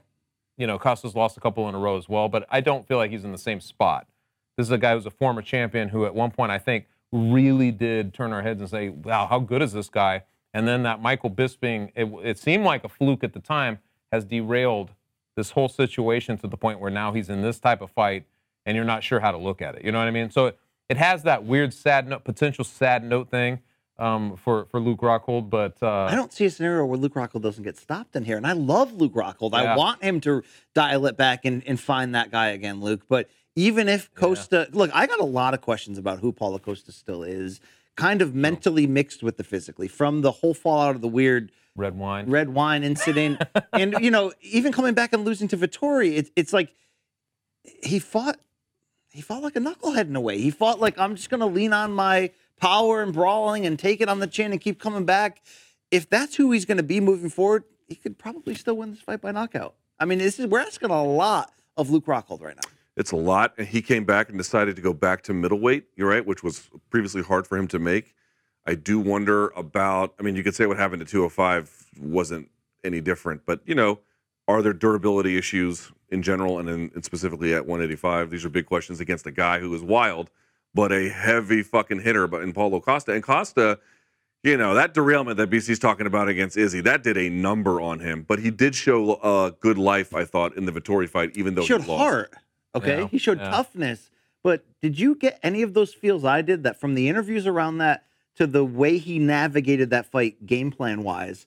you know, Costa's lost a couple in a row as well, but I don't feel like he's in the same spot. This is a guy who's a former champion who, at one point, I think, really did turn our heads and say, "Wow, how good is this guy?" And then that Michael Bisping, it, it seemed like a fluke at the time, has derailed this whole situation to the point where now he's in this type of fight, and you're not sure how to look at it. You know what I mean? So it, it has that weird sad note, potential sad note thing um, for for Luke Rockhold, but uh, I don't see a scenario where Luke Rockhold doesn't get stopped in here. And I love Luke Rockhold. I want him to dial it back and, and find that guy again, Luke. But even if Costa, look, I got a lot of questions about who Paulo Costa still is, kind of mentally mixed with the physically from the whole fallout of the weird red wine. red wine incident. and, you know, even coming back and losing to Vettori, it, it's like he fought. He fought like a knucklehead in a way. He fought like I'm just going to lean on my power and brawling and take it on the chin and keep coming back. If that's who he's going to be moving forward, he could probably still win this fight by knockout. I mean, this is we're asking a lot of Luke Rockhold right now. It's a lot. And he came back and decided to go back to middleweight, you're right, which was previously hard for him to make. I do wonder about, I mean, you could say what happened to 205 wasn't any different, but, you know, are there durability issues in general and, in, and specifically at 185? These are big questions against a guy who is wild, but a heavy fucking hitter but in Paulo Costa. And Costa, you know, that derailment that BC's talking about against Izzy, that did a number on him. But he did show uh, good life, I thought, in the Vettori fight, even though He showed he lost. heart. Okay, Yeah, he showed yeah. toughness. But did you get any of those feels I did that from the interviews around that to the way he navigated that fight game plan wise?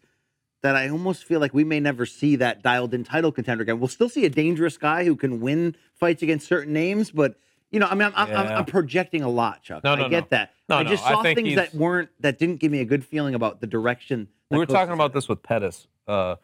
That I almost feel like we may never see that dialed in title contender again. We'll still see a dangerous guy who can win fights against certain names, but you know, I mean, I'm, I'm, I'm, I'm projecting a lot, Chuck. No, I no, get no. that. No, I just I saw think things that weren't that didn't give me a good feeling about the direction. we were talking about this with Pettis uh,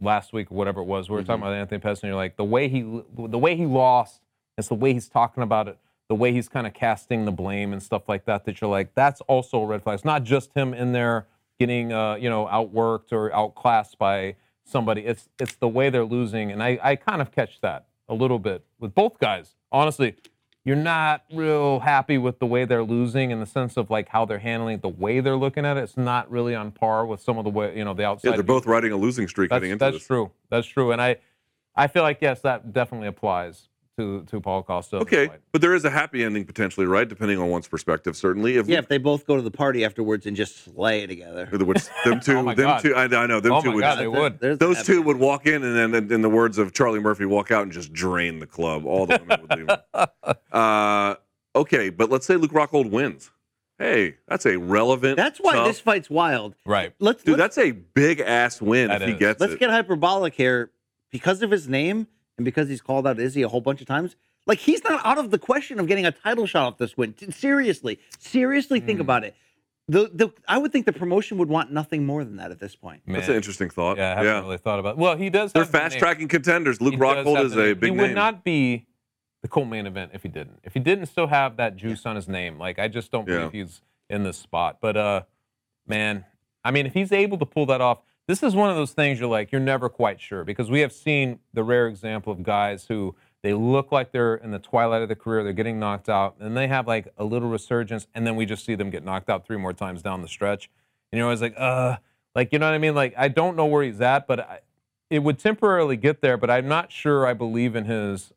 last week or whatever it was. We were Mm-hmm. talking about Anthony Pettis, and you're like the way he the way he lost, it's the way he's talking about it, the way he's kind of casting the blame and stuff like that. That you're like, that's also a red flag. It's not just him in there getting uh, you know outworked or outclassed by somebody. It's it's the way they're losing, and I I kind of catch that a little bit with both guys. Honestly, you're not real happy with the way they're losing in the sense of like how they're handling it, the way they're looking at it. It's not really on par with some of the way you know the outside. Yeah, they're both riding a losing streak That's, that's this. true. That's true. And I, I feel like yes, that definitely applies to to Paul Costa. Okay, but there is a happy ending potentially, right? Depending on one's perspective, certainly. If Yeah, if they both go to the party afterwards and just slay together. which (laughs) them two, Oh them God. two, I, I know them Oh two my would. God, they would. There's those that. two would walk in and then, in the words of Charlie Murphy, walk out and just drain the club. All the women would leave. (laughs) Uh, okay, but let's say Luke Rockhold wins. Hey, that's a relevant. That's why tough- this fight's wild. Right. Let's dude. let's, That's a big ass win That if he is. gets let's it. get hyperbolic here because of his name and because he's called out Izzy a whole bunch of times. Like he's not out of the question of getting a title shot off this win. Seriously, seriously, think Hmm. about it. The the I would think the promotion would want nothing more than that at this point. that's an interesting thought. Yeah, I haven't really thought about. Well, he does. They're have the fast name. tracking contenders. Luke He Rockhold is the a name. big He name. would not be the cool main event if he didn't. If he didn't still have that juice on his name, like I just don't Yeah. believe he's in this spot. But uh, man, I mean, if he's able to pull that off, this is one of those things you're like you're never quite sure because we have seen the rare example of guys who they look like they're in the twilight of the career, they're getting knocked out, and they have like a little resurgence, and then we just see them get knocked out three more times down the stretch, and you're always like, uh, like you know what I mean? Like I don't know where he's at, but I, it would temporarily get there, but I'm not sure I believe in his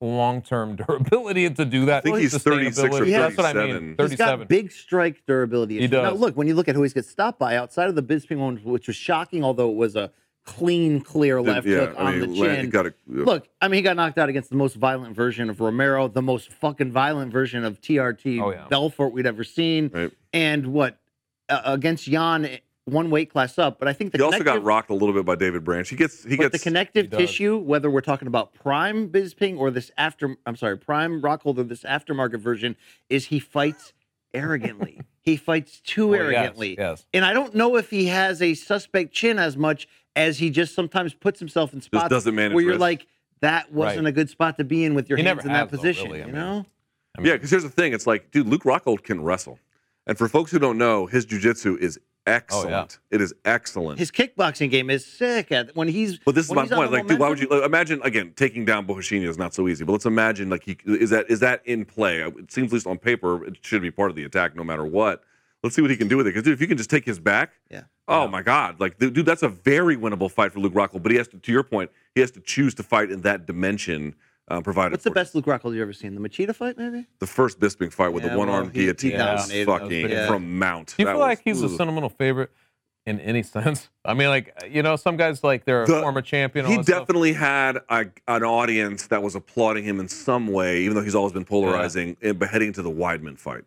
long-term (laughs) durability to do that. I think he's 36 or sustainability. That's what I 37. mean. He's 37. got big strike durability. He issues. Now, look, when you look at who he's get stopped by outside of the Bisping one, which was shocking, although it was a clean, clear Did- left yeah, hook I on mean, the la- chin. gotta- Look, I mean, he got knocked out against the most violent version of Romero, the most fucking violent version of TRT Oh, yeah. Belfort we'd ever seen, Right. and what uh, against Jan, one weight class up. But I think the He also got connective- rocked a little bit by David Branch. He gets he gets the connective tissue, whether we're talking about prime Bisping or this after, I'm sorry, prime Rockhold or this aftermarket version, is he fights arrogantly. he fights too Oh, yes, arrogantly. yes. And I don't know if he has a suspect chin as much as he just sometimes puts himself in spots doesn't manage where you're risk. like, that wasn't Right. a good spot to be in with your He hands in that has, though, position. really, I you mean. know? I mean, yeah, because here's the thing. It's like, dude, Luke Rockhold can wrestle, and for folks who don't know, his jujitsu is Oh, excellent. It is excellent. His kickboxing game is sick at when he's But this is my point. the Like, dude, why would you like, imagine again taking down Borrachinha is not so easy. But let's imagine like he is that is that in play? It seems at least on paper it should be part of the attack no matter what. Let's see what he can do with it. Because dude, if you can just take his back, Yeah. Oh my God! Like, dude, that's a very winnable fight for Luke Rockhold. But he has to, to your point, he has to choose to fight in that dimension. Uh, provided What's the best Luke Rockhold you've ever seen? The Machida fight, maybe? the first Bisping fight with Yeah, the one arm well, he- he guillotine was was fucking pretty good. from Mount. do you That feel like was- he's a sentimental favorite in any (laughs) sense? I mean, like you know, some guys like they're a former champion. He that stuff. definitely had a, an audience that was applauding him in some way, even though he's always been polarizing. And but heading to the Weidman fight,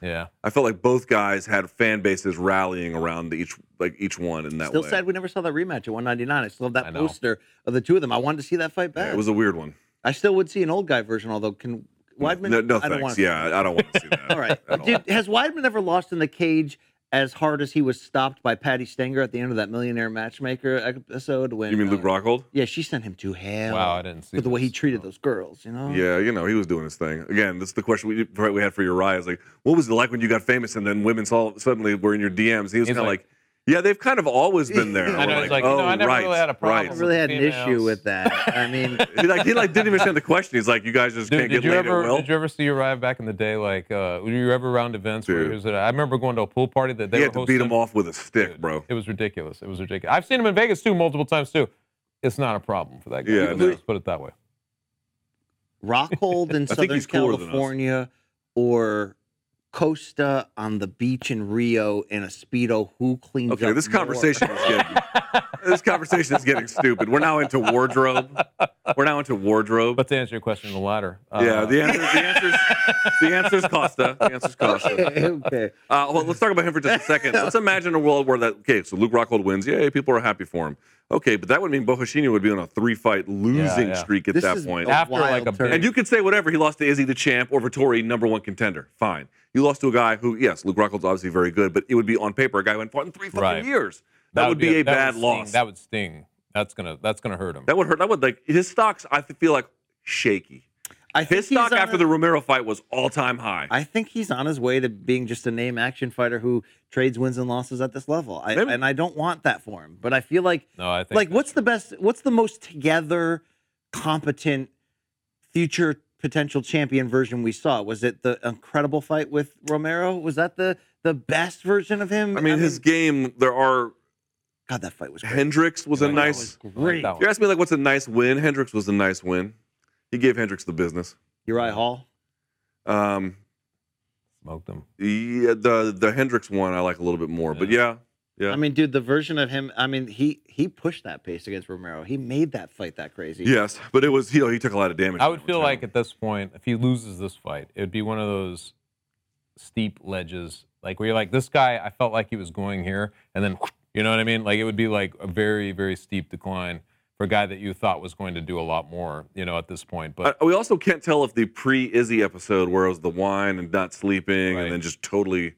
Yeah. I felt like both guys had fan bases rallying around each like each one in that Still way. sad we never saw that rematch at 199. I still have that poster of the two of them. I wanted to see that fight back. Yeah, it was a weird one. I still would see an old guy version, although can Weidman? No, no I don't thanks. want Yeah, I don't want to see that. (laughs) All right. at all. Has Weidman ever lost in the cage as hard as he was stopped by Patti Stanger at the end of that Millionaire Matchmaker episode? When You mean uh, Luke Rockhold? Yeah, she sent him to hell. Wow, I didn't see for the way he this. treated those girls. You know. Yeah, you know, he was doing his thing. Again, this is the question we, we had for Uriah. Is like, what was it like when you got famous and then women saw suddenly were in your DMs? He was kind of like- like, yeah, they've kind of always been (laughs) there. I know, We're like, you know, I never really had a problem I Right. really had an issue with that. I mean, (laughs) He like he like didn't even understand the question. He's like, you guys just Dude, can't did get you laid ever at will. did you ever see Uriah back in the day? Like, uh, were you ever around events where Dude. he was at? I remember going to a pool party that they he were had to hosting. beat him off with a stick, Dude, bro. It was ridiculous. It was ridiculous. I've seen him in Vegas too, multiple times too. It's not a problem for that guy. Yeah, Let's put it that way. Rockhold in (laughs) I Southern he's cooler. California or Costa on the beach in Rio in a speedo. Who cleans Okay, up this more? conversation is getting (laughs) this conversation is getting stupid. We're now into wardrobe. We're now into wardrobe. But to answer your question, the latter. yeah, uh, the answer the answer's the answer's Costa. The answer's Costa. okay, (laughs) okay. Uh, well, let's talk about him for just a second. Let's imagine a world where that. Okay, so Luke Rockhold wins. Yay, people are happy for him. Okay, but that would mean Borrachinha would be on a three-fight losing yeah. streak at This that is point. a After, like, a turn. And you could say whatever. He lost to Izzy the champ or Vettori, number one contender. Fine. You lost to a guy who, yes, Luke Rockhold's obviously very good, but it would be on paper a guy who hadn't fought in three fucking Right. years. That, would be a that bad would sting. loss. That would sting. That's gonna that's gonna hurt him. That would hurt. That would like his stocks. I feel like shaky. I His he's stock after a- the Romero fight was all-time high. I think he's on his way to being just a name action fighter who trades wins and losses at this level. I, and I don't want that for him. But I feel like no, I think like that's what's the best what's the most together competent future potential champion version we saw was it the incredible fight with romero was that the the best version of him I mean, his game. There are god that fight was great. Hendricks was a Yeah, that nice. I like great You one. asked me like, what's a nice win? Hendricks was a nice win. He gave Hendricks the business. Uriah Hall. Um, Smoked him. yeah, the the Hendricks one I like a little bit more, but yeah, yeah. I mean, dude, the version of him. I mean, he he pushed that pace against Romero. He made that fight that crazy. yes, but it was you know he took a lot of damage. I would feel was like at this point, if he loses this fight, it would be one of those steep ledges, like where you're like, this guy, I felt like he was going here, and then, (laughs) you know what I mean? Like it would be like a very, very steep decline for a guy that you thought was going to do a lot more, you know, at this point. But Uh, we also can't tell if the pre-Izzy episode, where it was the wine and not sleeping, Right. and then just totally,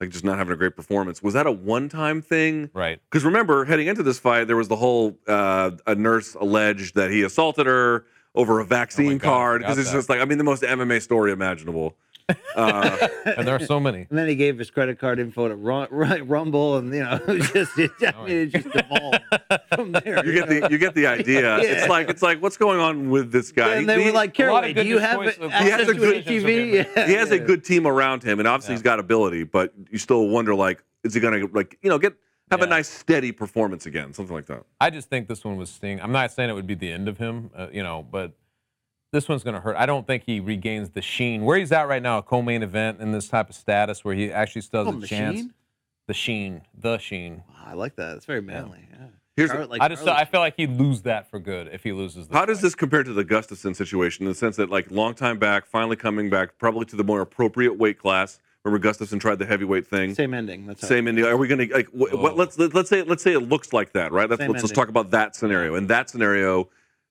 like, just not having a great performance, was that a one-time thing? right, Because remember, heading into this fight, there was the whole uh, a nurse alleged that he assaulted her over a vaccine Oh God, card. Because it's that. just like, I mean, the most MMA story imaginable. Uh, (laughs) and there are so many. And then he gave his credit card info to Rum- Rumble, and you know, it was (laughs) just it, I mean, it just evolved from there. you get the you get the idea. (laughs) It's like it's like what's going on with this guy? And He- they he- were like, a Caraway, do you have access He has a good- TV? Yeah. he has a good team around him, and obviously Yeah. he's got ability, but you still wonder like, is he gonna like you know get have a nice steady performance again, something like that. I just think this one was sting. I'm not saying it would be the end of him, uh, you know, but this one's going to hurt. I don't think he regains the sheen where he's at right now, a co-main event in this type of status where he actually still has him a the chance. Sheen? The sheen, the sheen. Wow, I like that. It's very manly. Yeah. Here's Char- like I just Charlotte- I feel like he'd lose that for good if he loses. This How does this compare to the Gustafsson situation in the sense that like long time back, finally coming back, probably to the more appropriate weight class? Remember Gustafsson tried the heavyweight thing. same ending. That's Same ending. Are we gonna like? What, what, Oh. let's let, let's say let's say it looks like that, right? Let's Same let's, let's talk about that scenario. In that scenario,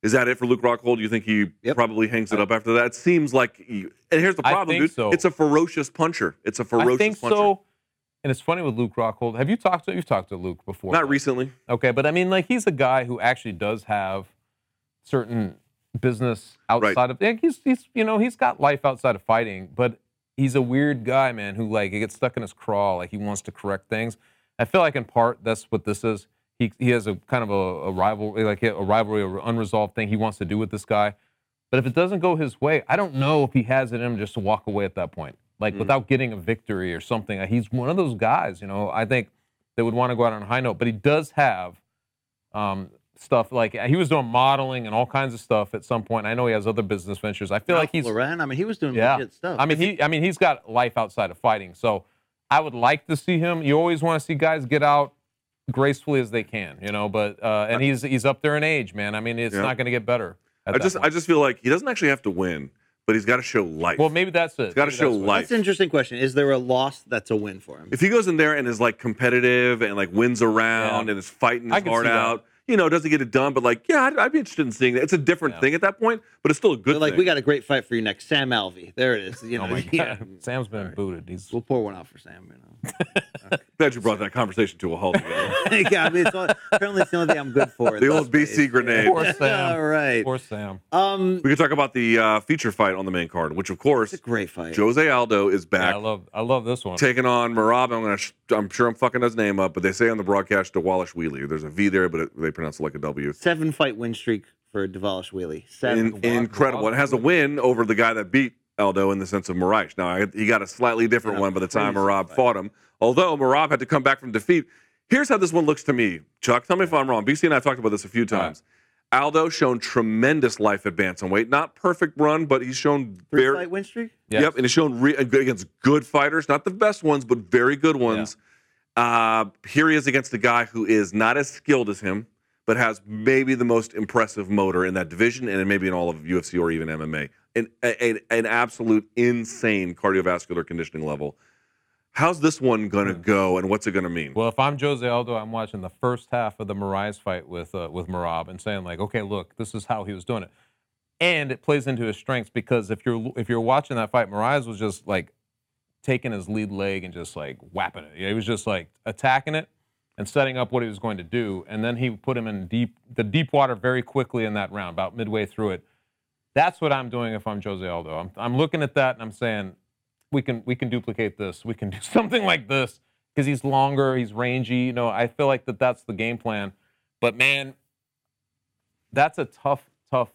is that it for Luke Rockhold? Do you think he Yep. probably hangs it uh, up after that? It seems like. He, and here's the I problem, think dude. so. It's a ferocious puncher. It's a ferocious I think puncher. so. And it's funny with Luke Rockhold. Have you talked to you've talked to Luke before? Not right? recently. Okay, but I mean, like he's a guy who actually does have certain business outside of. Like he's he's you know he's got life outside of fighting, but he's a weird guy, man, who like he gets stuck in his crawl, like he wants to correct things. I feel like in part that's what this is. He he has a kind of a, a rivalry, like a rivalry, or unresolved thing he wants to do with this guy. But if it doesn't go his way, I don't know if he has it in him just to walk away at that point, like Mm. without getting a victory or something. He's one of those guys, you know. I think that would want to go out on a high note, but he does have um, stuff like he was doing modeling and all kinds of stuff at some point. I know he has other business ventures. I feel like Ralph he's Lauren. I mean, he was doing yeah. legit stuff. I mean, he I mean he's got life outside of fighting. So I would like to see him. You always want to see guys get out gracefully as they can, you know. But uh, and he's he's up there in age, man. I mean, it's Yeah. not going to get better. I that just I just feel like he doesn't actually have to win, but he's got to show life. well, maybe that's it. He's gotta show that's life. That's an interesting question. Is there a loss that's a win for him? if he goes in there and is like competitive and like wins around Yeah. and is fighting I his can heart see that. Out, you know, doesn't get it done, but like, yeah, I'd, I'd be interested in seeing that. It's a different Yeah. thing at that point, but it's still a good They're like, thing. we got a great fight for you next. Sam Alvey. There it is. You know, Oh my (laughs) yeah. God, Sam's been booted. He's We'll pour one out for Sam. You know. (laughs) Glad you brought that conversation to a halt. Again. (laughs) yeah, I mean, it's only, apparently it's the only thing I'm good for. in the old BC space. grenade. poor Sam. All right. Poor Sam. Um, We could talk about the uh, feature fight on the main card, which of course, it's a great fight. Jose Aldo is Yeah, back. I love I love this one. Taking on Merab, I'm gonna. Sh- I'm sure I'm fucking his name up, but they say on the broadcast Dvalishvili. There's a V there, but it, they pronounce it like a W. Seven fight win streak for Dvalishvili. Seven. In, incredible. It has a win over the guy that beat Aldo in the sense of Moraes. Now, I, he got a slightly different one by the time crazy Merab fought him. Although Merab had to come back from defeat. Here's how this one looks to me, Chuck. Tell me if I'm wrong. BC and I have talked about this a few All right. times. Aldo shown tremendous life advance on weight. Not perfect run, but he's shown Three very. fight win streak. Yes. Yep, and he's shown re- against good fighters, not the best ones, but very good ones. Uh, here he is against a guy who is not as skilled as him, but has maybe the most impressive motor in that division, and maybe in all of UFC or even MMA. An, an, an absolute insane cardiovascular conditioning level. How's this one gonna go, and what's it gonna mean? Well, if I'm Jose Aldo, I'm watching the first half of the Moraes fight with uh, with Merab and saying like, okay, look, this is how he was doing it, and it plays into his strengths because if you're if you're watching that fight, Moraes was just like taking his lead leg and just like whapping it. He was just like attacking it and setting up what he was going to do, and then he put him in deep the deep water very quickly in that round, about midway through it. That's what I'm doing if I'm Jose Aldo. I'm, I'm looking at that and I'm saying, we can we can duplicate this. We can do (laughs) something like this because he's longer, he's rangy. You know, I feel like that that's the game plan. But man, that's a tough, tough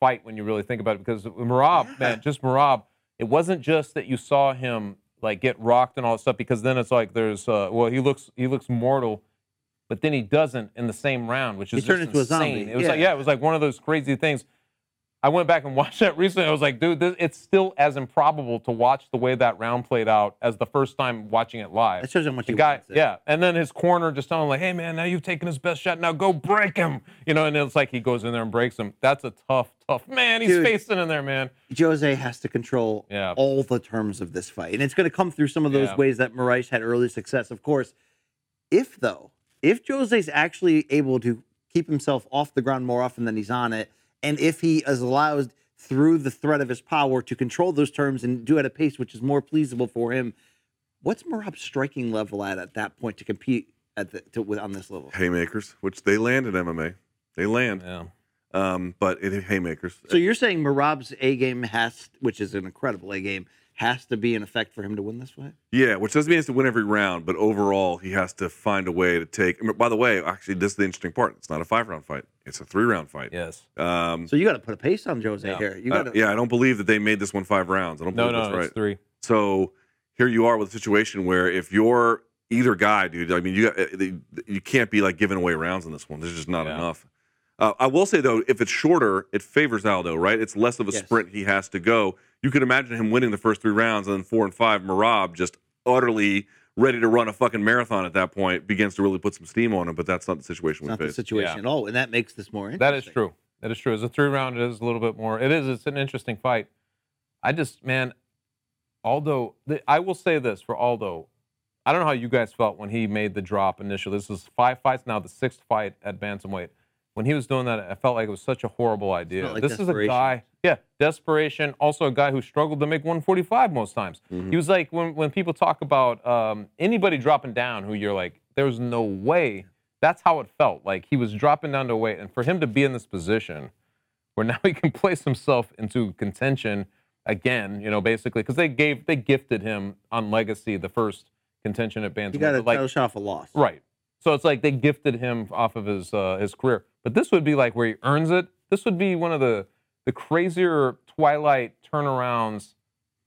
fight when you really think about it. Because Merab, man, just Merab, it wasn't just that you saw him like get rocked and all that stuff. Because then it's like there's, uh, well, he looks he looks mortal, but then he doesn't in the same round, which is He turned into a insane. zombie, It was like yeah. yeah, it was like one of those crazy things. I went back and (laughs) watched that recently. I was like, dude, this, it's still as improbable to watch the way that round played out as the first time watching it live. That shows how much the he guy, yeah. And then his corner just telling him like, hey man, now you've taken his best shot. Now go break him. You know, and it's like he goes in there and breaks him. That's a tough, tough man. He's Dude. facing in there, man. Jose has to control Yeah. all the terms of this fight. And it's going to come through some of those Yeah. ways that Moraes had early success. Of course, if though, if Jose's actually able to keep himself off the ground more often than he's on it, and if he is allowed through the threat of his power to control those terms and do at a pace which is more pleasable for him, what's Merab's striking level at at that point to compete at the to, with- on this level? Haymakers, which they land in MMA. They land. Yeah. Um, but it haymakers. So you're saying Merab's A game has, which is an incredible A game, has to be in effect for him to win this fight? Yeah, which doesn't mean he has to win every round, but overall he has to find a way to take. By the way, actually, this is the interesting part. It's not a five round fight; it's a three round fight. Yes. Um, So you got to put a pace on Jose Yeah. here. You uh, got to, yeah, I don't believe that they made this one five rounds. I don't No, believe no, that's right. it's three. So here you are with a situation where if you're either guy, dude, I mean, you got, uh, you can't be like giving away rounds in this one. There's just not Yeah. enough. Uh, I will say though, if it's shorter, it favors Aldo, right? It's less of a Yes. sprint he has to go. You can imagine him winning the first three rounds, and then four and five, Merab just utterly ready to run a fucking marathon at that point, begins to really put some steam on him. But that's not the situation we not the situation Yeah. at all, and that makes this more interesting. That is true. That is true. As a three round, it is a little bit more. It is. It's an interesting fight. I just, man, Aldo. The, I will say this for Aldo. I don't know how you guys felt when he made the drop initially. This is five fights now, the sixth fight at bantamweight. When he was doing that, I felt like it was such a horrible idea. like this is a guy, yeah, desperation. Also, a guy who struggled to make 145 most times. Mm-hmm. He was like when when people talk about um, anybody dropping down, who you're like, there's no way. That's how it felt. Like he was dropping down to weight, and for him to be in this position, where (laughs) now he can place himself into contention again, you know, basically because they gave they gifted him on legacy the first contention at bantamweight. You got to like, title shot off a loss. Right. So it's like they gifted him off of his uh, his career. But this would be like where he earns it. This would be one of the the crazier twilight turnarounds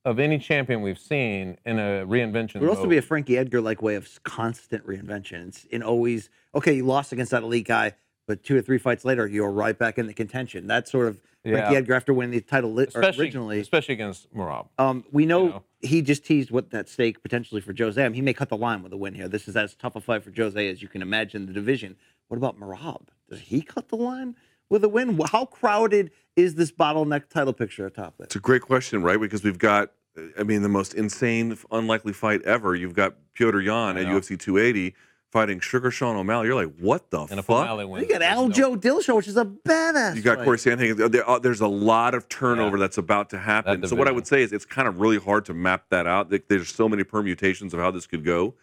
of any champion we've seen in a reinvention. It would also mode. be a Frankie Edgar like way of constant reinvention. It's in always okay. You lost against that elite guy, but two or three fights later, you're right back in the contention. That's sort of Frankie Yeah. Edgar after winning the title li- especially originally. especially against Merab. Um, we know, know? he just teased what that stake potentially for Jose. I mean, he may cut the line with a win here. This is as tough a fight for Jose as you can imagine the division. What about Merab? Does he cut the line with a win? How crowded is this bottleneck title picture atop it? It's a great question, right? Because we've got, I mean, the most insane, unlikely fight ever. You've got Petr Yan at. UFC 280 fighting Sugar Sean O'Malley. You're like, what the fuck? And if fuck? O'Malley wins, You got there's no- Aljo Dillashaw, which is a badass. You got fight. Cory Sandhagen. There, uh, there's a lot of turnover Yeah. that's about to happen. That So what I would say is it's kind of really hard to map that out. There's so many permutations of how this could go.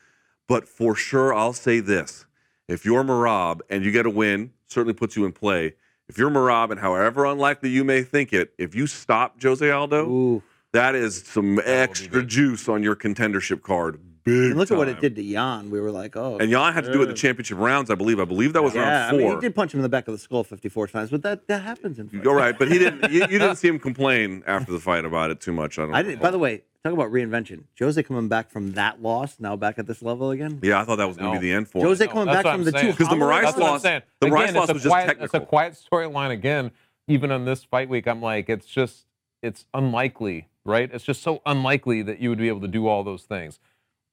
But for sure, I'll say this: if you're Merab and you get a win, certainly puts you in play. If you're Merab and however unlikely you may think it, if you stop Jose Aldo, Ooh. that is some extra juice on your contendership card. Big And look at what it did to Yan. We were like, oh. And Yan had to do it in the championship rounds, I believe. I believe that was Yeah, round I four. mean, he did punch him in the back of the skull 54 times, but that, that happens in fights. You're right, but he didn't. You, you didn't see him complain after the fight about it too much. I don't. I didn't. By the way, talk about reinvention. Jose coming back from that loss, now back at this level again. yeah, I thought that was going to No. be the end for him. Jose No, coming back from I'm the saying. because the hollow Moraes what I'm loss- the Again, it's loss a was just quiet, technical. It's a quiet storyline again. Even on this fight week, I'm like, it's just, it's unlikely, right? It's just so unlikely that you would be able to do all those things.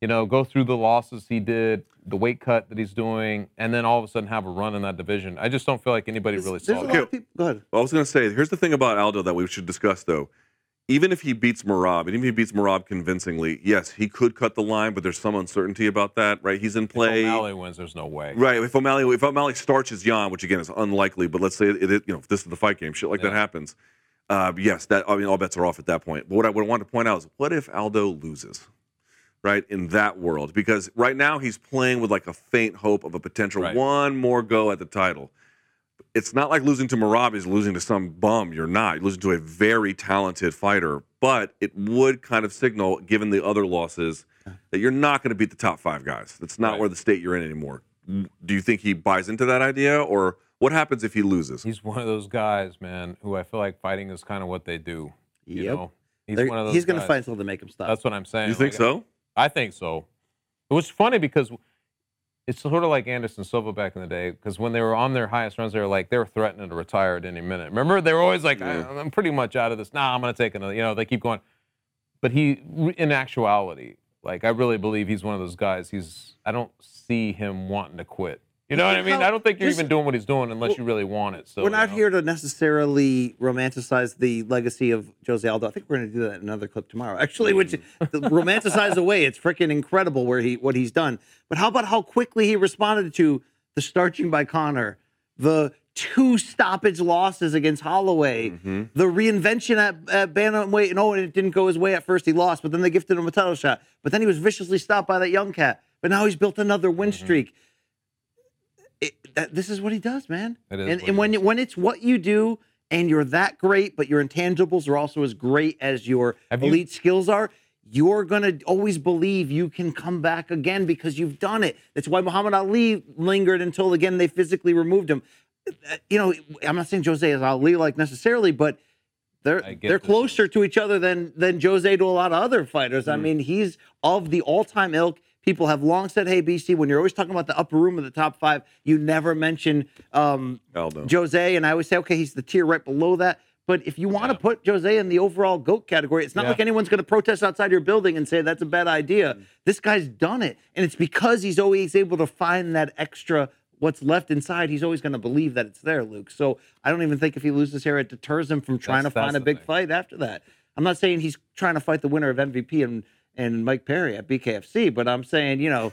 You know, go through the losses he did, the weight cut that he's doing, and then all of a sudden have a run in that division. I just don't feel like anybody There's, really there's a saw lot that. of people. Go ahead. Well, I was going to say, here's the thing about Aldo that we should discuss, though. Even if he beats Merab, and even if he beats Merab convincingly, yes, he could cut the line, but there's some uncertainty about that, right? He's in play. If. O'Malley wins, there's no way. Right. If O'Malley if O'Malley starches Yan, which again is unlikely, but let's say it, it you know if this is the fight game, shit like that happens. Uh, yes, that I mean all bets are off at that point. But what I would want to point out is what if Aldo loses, right? In that world, because right now he's playing with like a faint hope of a potential Right. one more go at the title. It's not like losing to Merab is losing to some bum. You're not. You're losing to a very talented fighter. But it would kind of signal, given the other losses, that you're not going to beat the top five guys. That's not Right. where the state you're in anymore. Do you think he buys into that idea, or what happens if he loses? He's one of those guys, man, who I feel like fighting is kind of what they do. You Yep. know? He's They're- one of those He's going to find something to make him stop. That's what I'm saying. You think Like, so? I think so. It was funny because it's sort of like Anderson Silva back in the day because when they were on their highest runs, they were like they were threatening to retire at any minute. Remember, they were always like, Yeah. "I- "I'm pretty much out of this. Nah, I'm gonna take another." You know, they keep going. But he, in actuality, like I really believe he's one of those guys. He's I don't see him wanting to quit. You know what I mean? I don't think you're even doing what he's doing unless you really want it. So we're you not know. here to necessarily romanticize the legacy of Jose Aldo. I think we're going to do that in another clip tomorrow, actually, which (laughs) the romanticize away. It's freaking incredible where he what he's done. But how about how quickly he responded to the starching by Conor, the two stoppage losses against Holloway, Mm-hmm. the reinvention at, at bantamweight. And oh, it didn't go his way at first. He lost, but then they gifted him a title shot. But then he was viciously stopped by that young cat. But now he's built another win Mm-hmm. streak. It, that, this is what he does, man. It is and and when when it's what you do and you're that great, but your intangibles are also as great as your Have you- elite skills are, you're gonna always believe you can come back again because you've done it. That's why Muhammad Ali lingered until again they physically removed him. Uh, You know, I'm not saying Jose is Ali like necessarily, but they're they're closer to each other than than Jose to a lot of other fighters. Mm. I mean, he's of the all-time ilk. People have long said, "Hey, BC, when you're always talking about the upper room of the top five, you never mention um, Aldo. Jose." And I always say, "Okay, he's the tier right below that." But if you want to Yeah. put Jose in the overall GOAT category, it's not Yeah. like anyone's going to protest outside your building and say that's a bad idea. This guy's done it. And it's because he's always able to find that extra what's left inside. He's always going to believe that it's there, Luke. So I don't even think if he loses here, it deters him from trying That's- to find a big thing. fight after that. I'm not saying he's trying to fight the winner of MVP and, and Mike Perry at BKFC, but I'm saying, you know,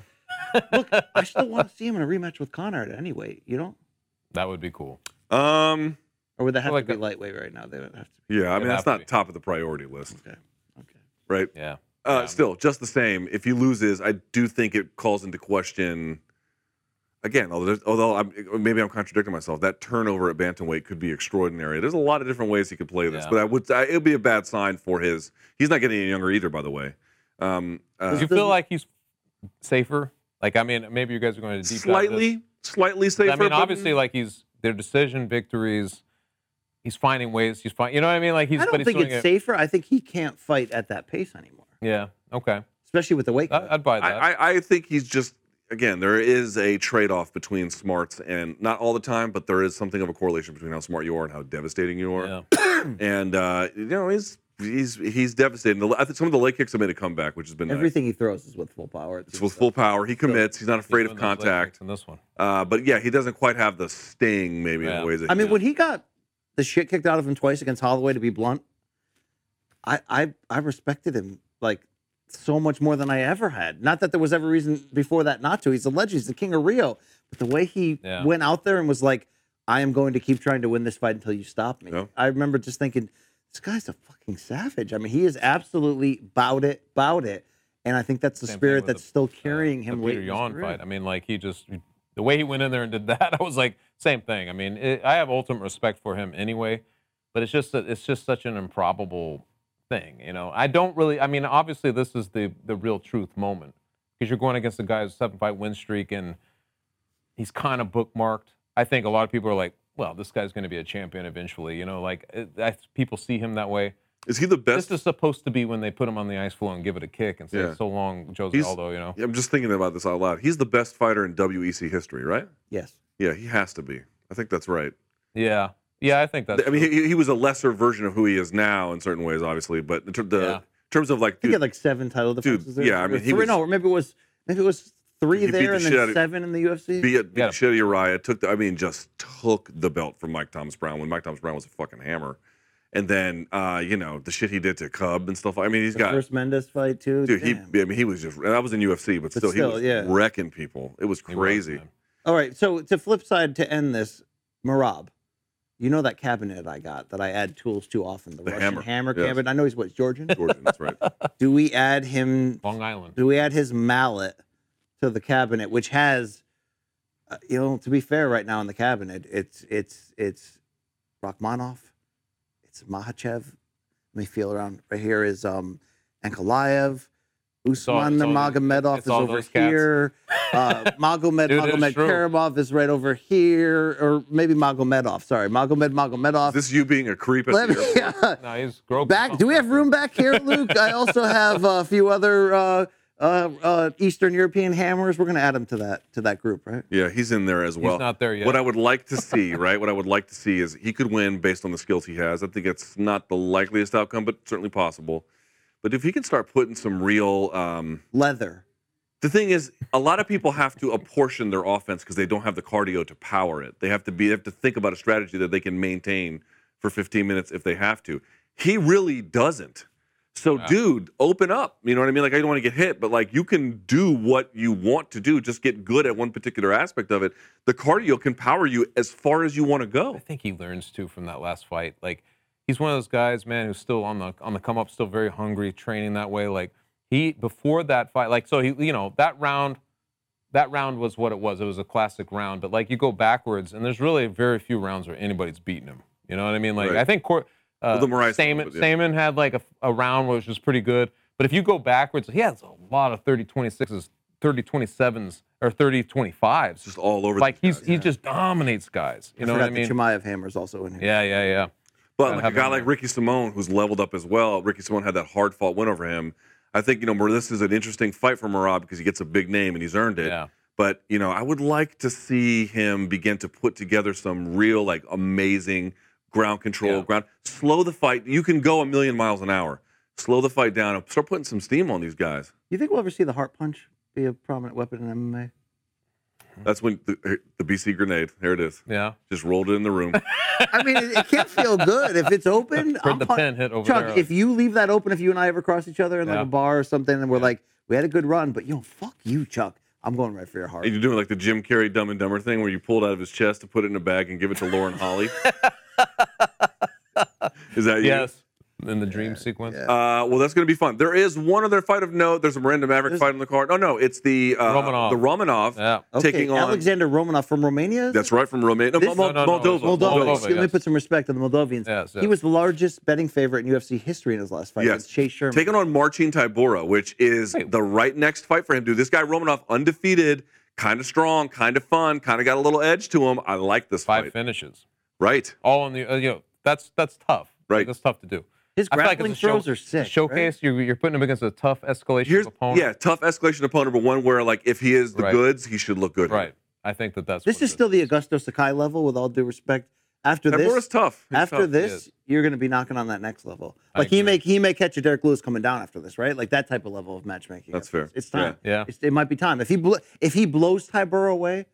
look, I still want to see him in a rematch with Conor at any weight, you know? That would be cool. Um, Or would that have like to be that- lightweight right now? They would have to. yeah, I mean that's have to not top of the priority list, Okay. Okay. right? Yeah. Uh, Yeah. still, just the same. If he loses, I do think it calls into question. Again, although, although I'm, maybe I'm contradicting myself, that turnover at bantamweight could be extraordinary. There's a lot of different ways he could play this, Yeah. but I would I, it would be a bad sign for his. He's not getting any younger either, by the way. Um, uh, Do you feel like he's safer? Like, I mean, maybe you guys are going to deep dive this. slightly, slightly safer. I mean, obviously, like he's their decision victories. He's finding ways. He's finding. You know what I mean? Like he's. I but don't he's think it's it- safer. I think he can't fight at that pace anymore, Yeah. Okay. especially with the weight. I, I'd buy that. I, I, I think he's just again there is a trade-off between smarts and not all the time, but there is something of a correlation between how smart you are and how devastating you are. yeah. (coughs) And uh, you know he's he's he's devastating. The- I think some of the leg kicks have made a comeback, which has been nice. Everything he throws is with full power. It's with full power. He commits. He's not afraid He's of doing those leg contact. kicks In this one. Uh, but yeah, he doesn't quite have the sting maybe in Yeah. the ways that I mean, he when he got the shit kicked out of him twice against Holloway, to be blunt, I I I respected him like so much more than I ever had. Not that there was ever reason before that not to. He's a legend. He's the king of Rio. But the way he Yeah. went out there and was like, "I am going to keep trying to win this fight until you stop me." Yeah. I remember just thinking, "This guy's a fucking savage." I mean, he is absolutely bout it, bout it. And I think that's the Same spirit that's the- still uh, carrying him The Peter in his Yan career. fight. I mean, like he just the way he went in there and did that. (laughs) I was like, same thing. I mean, it, I have ultimate respect for him anyway, but it's just that it's just such an improbable thing. You know, I don't really. I mean, obviously, this is the the real truth moment because you're going against a guy who's seven fight win streak and he's kind of bookmarked. I think a lot of people are like, well, this guy's going to be a champion eventually. You know, like it, I, people see him that way. is he the best? This is supposed to be when they put him on the ice floor and give it a kick and say, Yeah. "So long, Jose He's- Aldo." You know. I'm just thinking about this out loud. He's the best fighter in WEC history, right? Yes. Yeah, he has to be. I think that's right. Yeah, yeah, I think that's. I mean, he, he was a lesser version of who he is now in certain ways, obviously. But in ter- the Yeah. in terms of like, He dude, had like seven title defenses. there. yeah, I mean, he three, was- no, maybe it was maybe it was three He there the and then out of- seven in the UFC. be it, be Yeah. it shit Uriah took the, I mean, just took the belt from Mike Thomas Brown when Mike Thomas Brown was a fucking hammer. And then, uh, you know, the shit he did to Cub and stuff. I mean, he's the got, first Mendes fight too. dude, he, I mean, he was just, that was in UFC, but, But still, still, he was yeah. wrecking people. It was He was, crazy. All right, so to flip side to end this, Merab, you know that cabinet I got that I add tools to often, the, The Russian hammer, hammer, yes. cabinet. I know he's what Georgian. Georgian, that's right. Do we add him? Long Island. Do we add his mallet to the cabinet, which has, uh, you know, to be fair, right now in the cabinet, it's it's it's Rakhmonov, it's Makhachev. Let me feel around. Right here is um, Ankalaev. Usman it's all- Nurmagomedov it's is over here. (laughs) Uh, Magomed Dude, it's Magomed true. Karamov is right over here, or maybe Magomedov. Sorry, Magomed Magomedov. Is this you being a creep at Let the me, airport? (laughs) No, he's Grogu back. Do we have room back here, Luke? I also have a few other uh, uh, uh, Eastern European hammers. We're gonna add him to that to that group, right? Yeah, he's in there as well. He's not there yet. What I would like to see, (laughs) right? What I would like to see is he could win based on the skills he has. I think it's not the likeliest outcome, but certainly possible. But if he can start putting some real, um, Leather. the thing is, a lot of people have to apportion their offense because they don't have the cardio to power it. They have to be, they have to think about a strategy that they can maintain for 15 minutes if they have to. He really doesn't. So, dude, open up. You know what I mean? Like, I don't want to get hit, but like, you can do what you want to do. Just get good at one particular aspect of it. The cardio can power you as far as you want to go. I think he learns too from that last fight. Like he's one of those guys, man, who's still on the on the come up, still very hungry, training that way. Like he before that fight, like so he, you know, that round, that round was what it was. It was a classic round. But like you go backwards, and there's really very few rounds where anybody's beaten him. You know what I mean? Like Right. I think Cor- uh, Well, the Moraes one, Stamann, but yeah. Stamann had like a, a round which was pretty good. But if you go backwards, he has a lot of 30 26s, 30 27s, or 30 25s. Just all over. like these he's guys. he just dominates guys. You know what I mean? The Chimaev hammer's also in here. Yeah, yeah, yeah. But like a guy like. Ricky Simón, who's leveled up as well, Ricky Simón had that hard fought win over him. I think, you know, this is an interesting fight for Merab because he gets a big name and he's earned it. Yeah. But, you know, I would like to see him begin to put together some real, like, amazing ground control, Yeah. ground. Slow the fight. You can go a million miles an hour. Slow the fight down and start putting some steam on these guys. You think we'll ever see the heart punch be a prominent weapon in MMA? That's when the, the BC grenade, there it is. Yeah. Just rolled it in the room. (laughs) I mean, it, it can't feel good if it's open. Heard I'm the pun- pin hit over Chuck, there. if you leave that open, if you and I ever cross each other in like a bar or something, and we're like, we had a good run, but yo, fuck you, Chuck. I'm going right for your heart. And you're doing like the Jim Carrey Dumb and Dumber thing where you pull it out of his chest to put it in a bag and give it to Lauren Holly. (laughs) is that you? yes, in the dream sequence. Uh, well, that's going to be fun. There is one other fight of note. There's a Miranda Maverick There's- fight on the card. Oh no, it's the uh, Romanov. the Romanov Yeah. Okay, taking on. Alexander Romanov from Romania. That's right from Romania. No, This- Mol- No, no, no, Moldova. it's Moldova. Moldova, Excuse- Let me yes. put some respect on the Moldovians. Yes, He was the largest betting favorite in UFC history in his last fight. Yes. against Chase Sherman. Taking on Marcin Tybura, which is Wait. the right next fight for him, dude. This guy Romanov, undefeated, kind of strong, kind of fun, kind of got a little edge to him. I like this Five fight. finishes, Right. all on the. Uh, you know, that's that's tough. Right. That's tough to do. His I feel like grappling it's show- throws are sick. Showcase. You're you're putting him against a tough escalation Here's opponent. yeah, tough escalation opponent, but one where like if he is the Right. goods, he should look good. Right. I think that that's. This what is it still the Augusto Sakai level, with all due respect. After Tybura's this, tough. He's after tough. He this, you're going to be knocking on that next level. Like he agree. may he may catch a Derrick Lewis coming down after this, right? Like that type of level of matchmaking. That's fair. this. It's time. Yeah. Yeah. It's, it might be time. If he blo- if he blows Tybura away,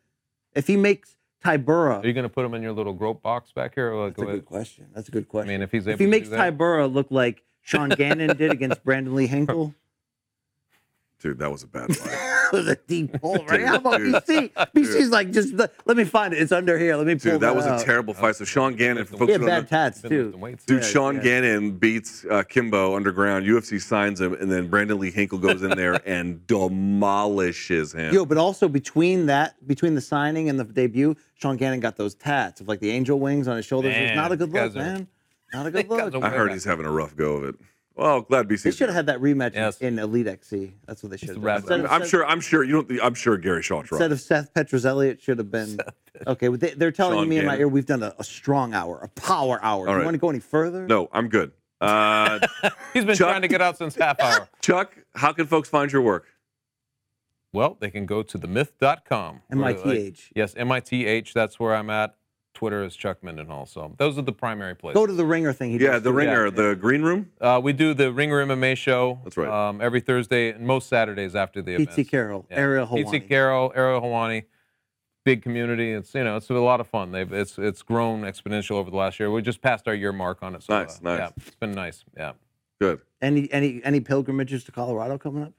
if he makes Tybura, Are you going to put him in your little grope box back here? Or like, that's a good question. That's a good question. I mean, if he's able if he to makes do that- Tybura look like Sean Gannon did against Brandon Lee Hinkle, (laughs) Dude, that was a bad fight. That (laughs) was a deep hole, right? Dude, How about dude. BC? BC's like just let me find it. It's under here. Let me pull Dude, that was a terrible fight. So Sean Gannon, for He folks He who had don't bad tats Been too. Dude, Yeah, Sean yeah. Gannon beats uh, Kimbo underground. UFC signs him, and then Brandon Lee Hinkle goes in there (laughs) and demolishes him. Yo, but also between that, between the signing and the debut, Sean Gannon got those tats of like the angel wings on his shoulders. it's Man, not a good look, are- man. Not a (laughs) good look. I heard he's having a rough go of it. Well, glad to be BC. They should have had that rematch in- Yes. in Elite XC. That's what they should have done. wrap it Instead up. of I'm Seth- sure. I'm sure you don't. I'm sure Gary Shaw tried. Instead of Seth Petruzelli, it should have been. Okay, well, they, they're telling Sean me in my Gannon. ear we've done a, a strong hour, a power hour. Do All you right. want to go any further? No, I'm good. Uh, (laughs) He's been Chuck- trying to get out since half hour. (laughs) Chuck, how can folks find your work? Well, they can go to themyth.com. where, like, MITH. Yes, MITH. That's where I'm at. Twitter is Chuck Mendenhall. So those are the primary places. Go to the ringer thing. He Yeah, does the too. ringer, the green room. Uh, we do the Ringer MMA show. That's right. Um, every Thursday and most Saturdays after the event. Pete Carroll, Ariel Pete Helwani. Carroll, Ariel Helwani. Big community. It's you know it's a lot of fun. They've it's it's grown exponential over the last year. We just passed our year mark on it. So, Nice, uh, nice. Yeah, it's been nice. Yeah. Good. Any any any pilgrimages to Colorado coming up?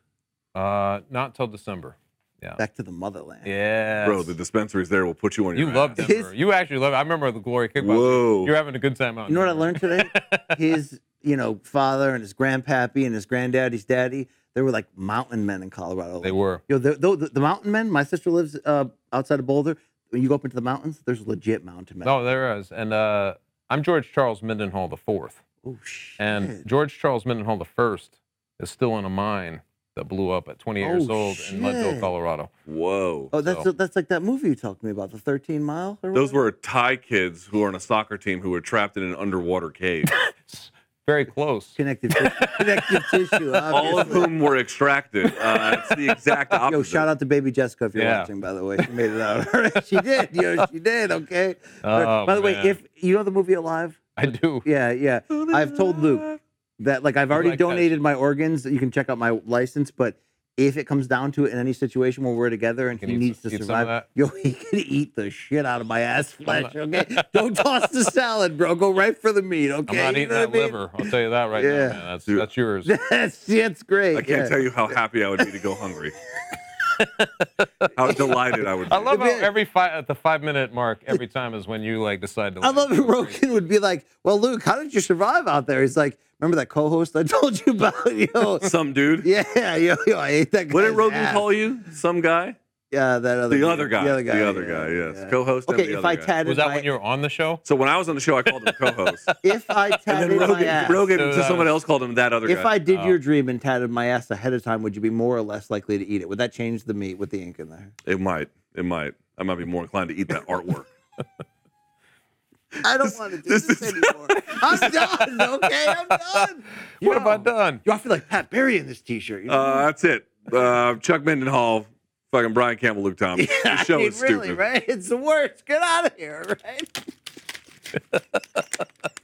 Uh, not till December. Yeah. Back to the motherland. Yeah. Bro, the dispensaries there will put you on your You love ass. Denver. His- You actually love it. I remember the Glory Kickboxing. Whoa. You're having a good time out. You know what I learned today? (laughs) his, you know, father and his grandpappy and his granddaddy's daddy, they were like mountain men in Colorado. They were. Yo, the, the, the mountain men, my sister lives uh, outside of Boulder. When you go up into the mountains, there's legit mountain men. No, there is. And uh, I'm George Charles Mendenhall the fourth. Oh, shit. And George Charles Mendenhall the first is still in a mine that blew up at 28 years Oh, old in Leadville, shit. Colorado. Whoa. oh, that's so- that's like that movie you talked to me about, the 13 mile. or Those whatever? were Thai kids who were on a soccer team who were trapped in an underwater cave. (laughs) Very close. Connective tissue. (laughs) Connective tissue. All of obviously. whom were extracted. Uh, it's the exact opposite. Yo, shout out to baby Jessica if you're Yeah. watching, by the way. She made it out. All right, (laughs) she did. Yo, she did, okay? Oh, by the way, man. if you know the movie Alive? I do. Yeah, yeah. I've told Luke that like I've already like that donated my organs. You can check out my license, but if it comes down to it in any situation where we're together and Can he needs some- to eat some of survive, yo, (laughs) he can eat the shit out of my ass flesh. Okay, don't toss the (laughs) salad, bro. Go right for the meat. Okay, I'm Okay, not You eating know that what I mean? liver. I'll tell you that right Yeah. now, man. That's Dude. that's yours. (laughs) That's that's great. I can't yeah. tell you how happy I would be to go hungry. How delighted I would be. I love how every five at the five minute mark every time is when you like decide to. I love it. go. Rogan would be like, "Well, Luke, how did you survive out there?" He's like, "Remember that co-host I (laughs) told you about? Yo, Some dude. yeah, yo, yo, I ate that. What did guy's Rogan ass. call you? Some guy? Yeah, that other. The guy. other guy. The other guy. The other yeah, guy, yes. yeah. Co-host and Okay, the if other I guy. tatted Was that my, when you were on the show? So when I was on the show, I called him co-host. (laughs) if I and tatted then my ass, Rogan So to someone was- else called him that other if guy. I did Oh. your dream and tatted my ass ahead of time, would you be more or less likely to eat it? Would that change the meat with the ink in there? It might. It might. I might be more inclined to eat that artwork. (laughs) I don't want to do this this, is- anymore. (laughs) I'm done. Okay, I'm done. What have I done? Yo, I feel like Pat Barry in this T-shirt. You know? Uh, that's it. Uh, Chuck Mendenhall, fucking Brian Campbell, Luke Thomas. (laughs) yeah, the show I mean, is stupid. really, right? It's the worst. Get out of here, right? (laughs)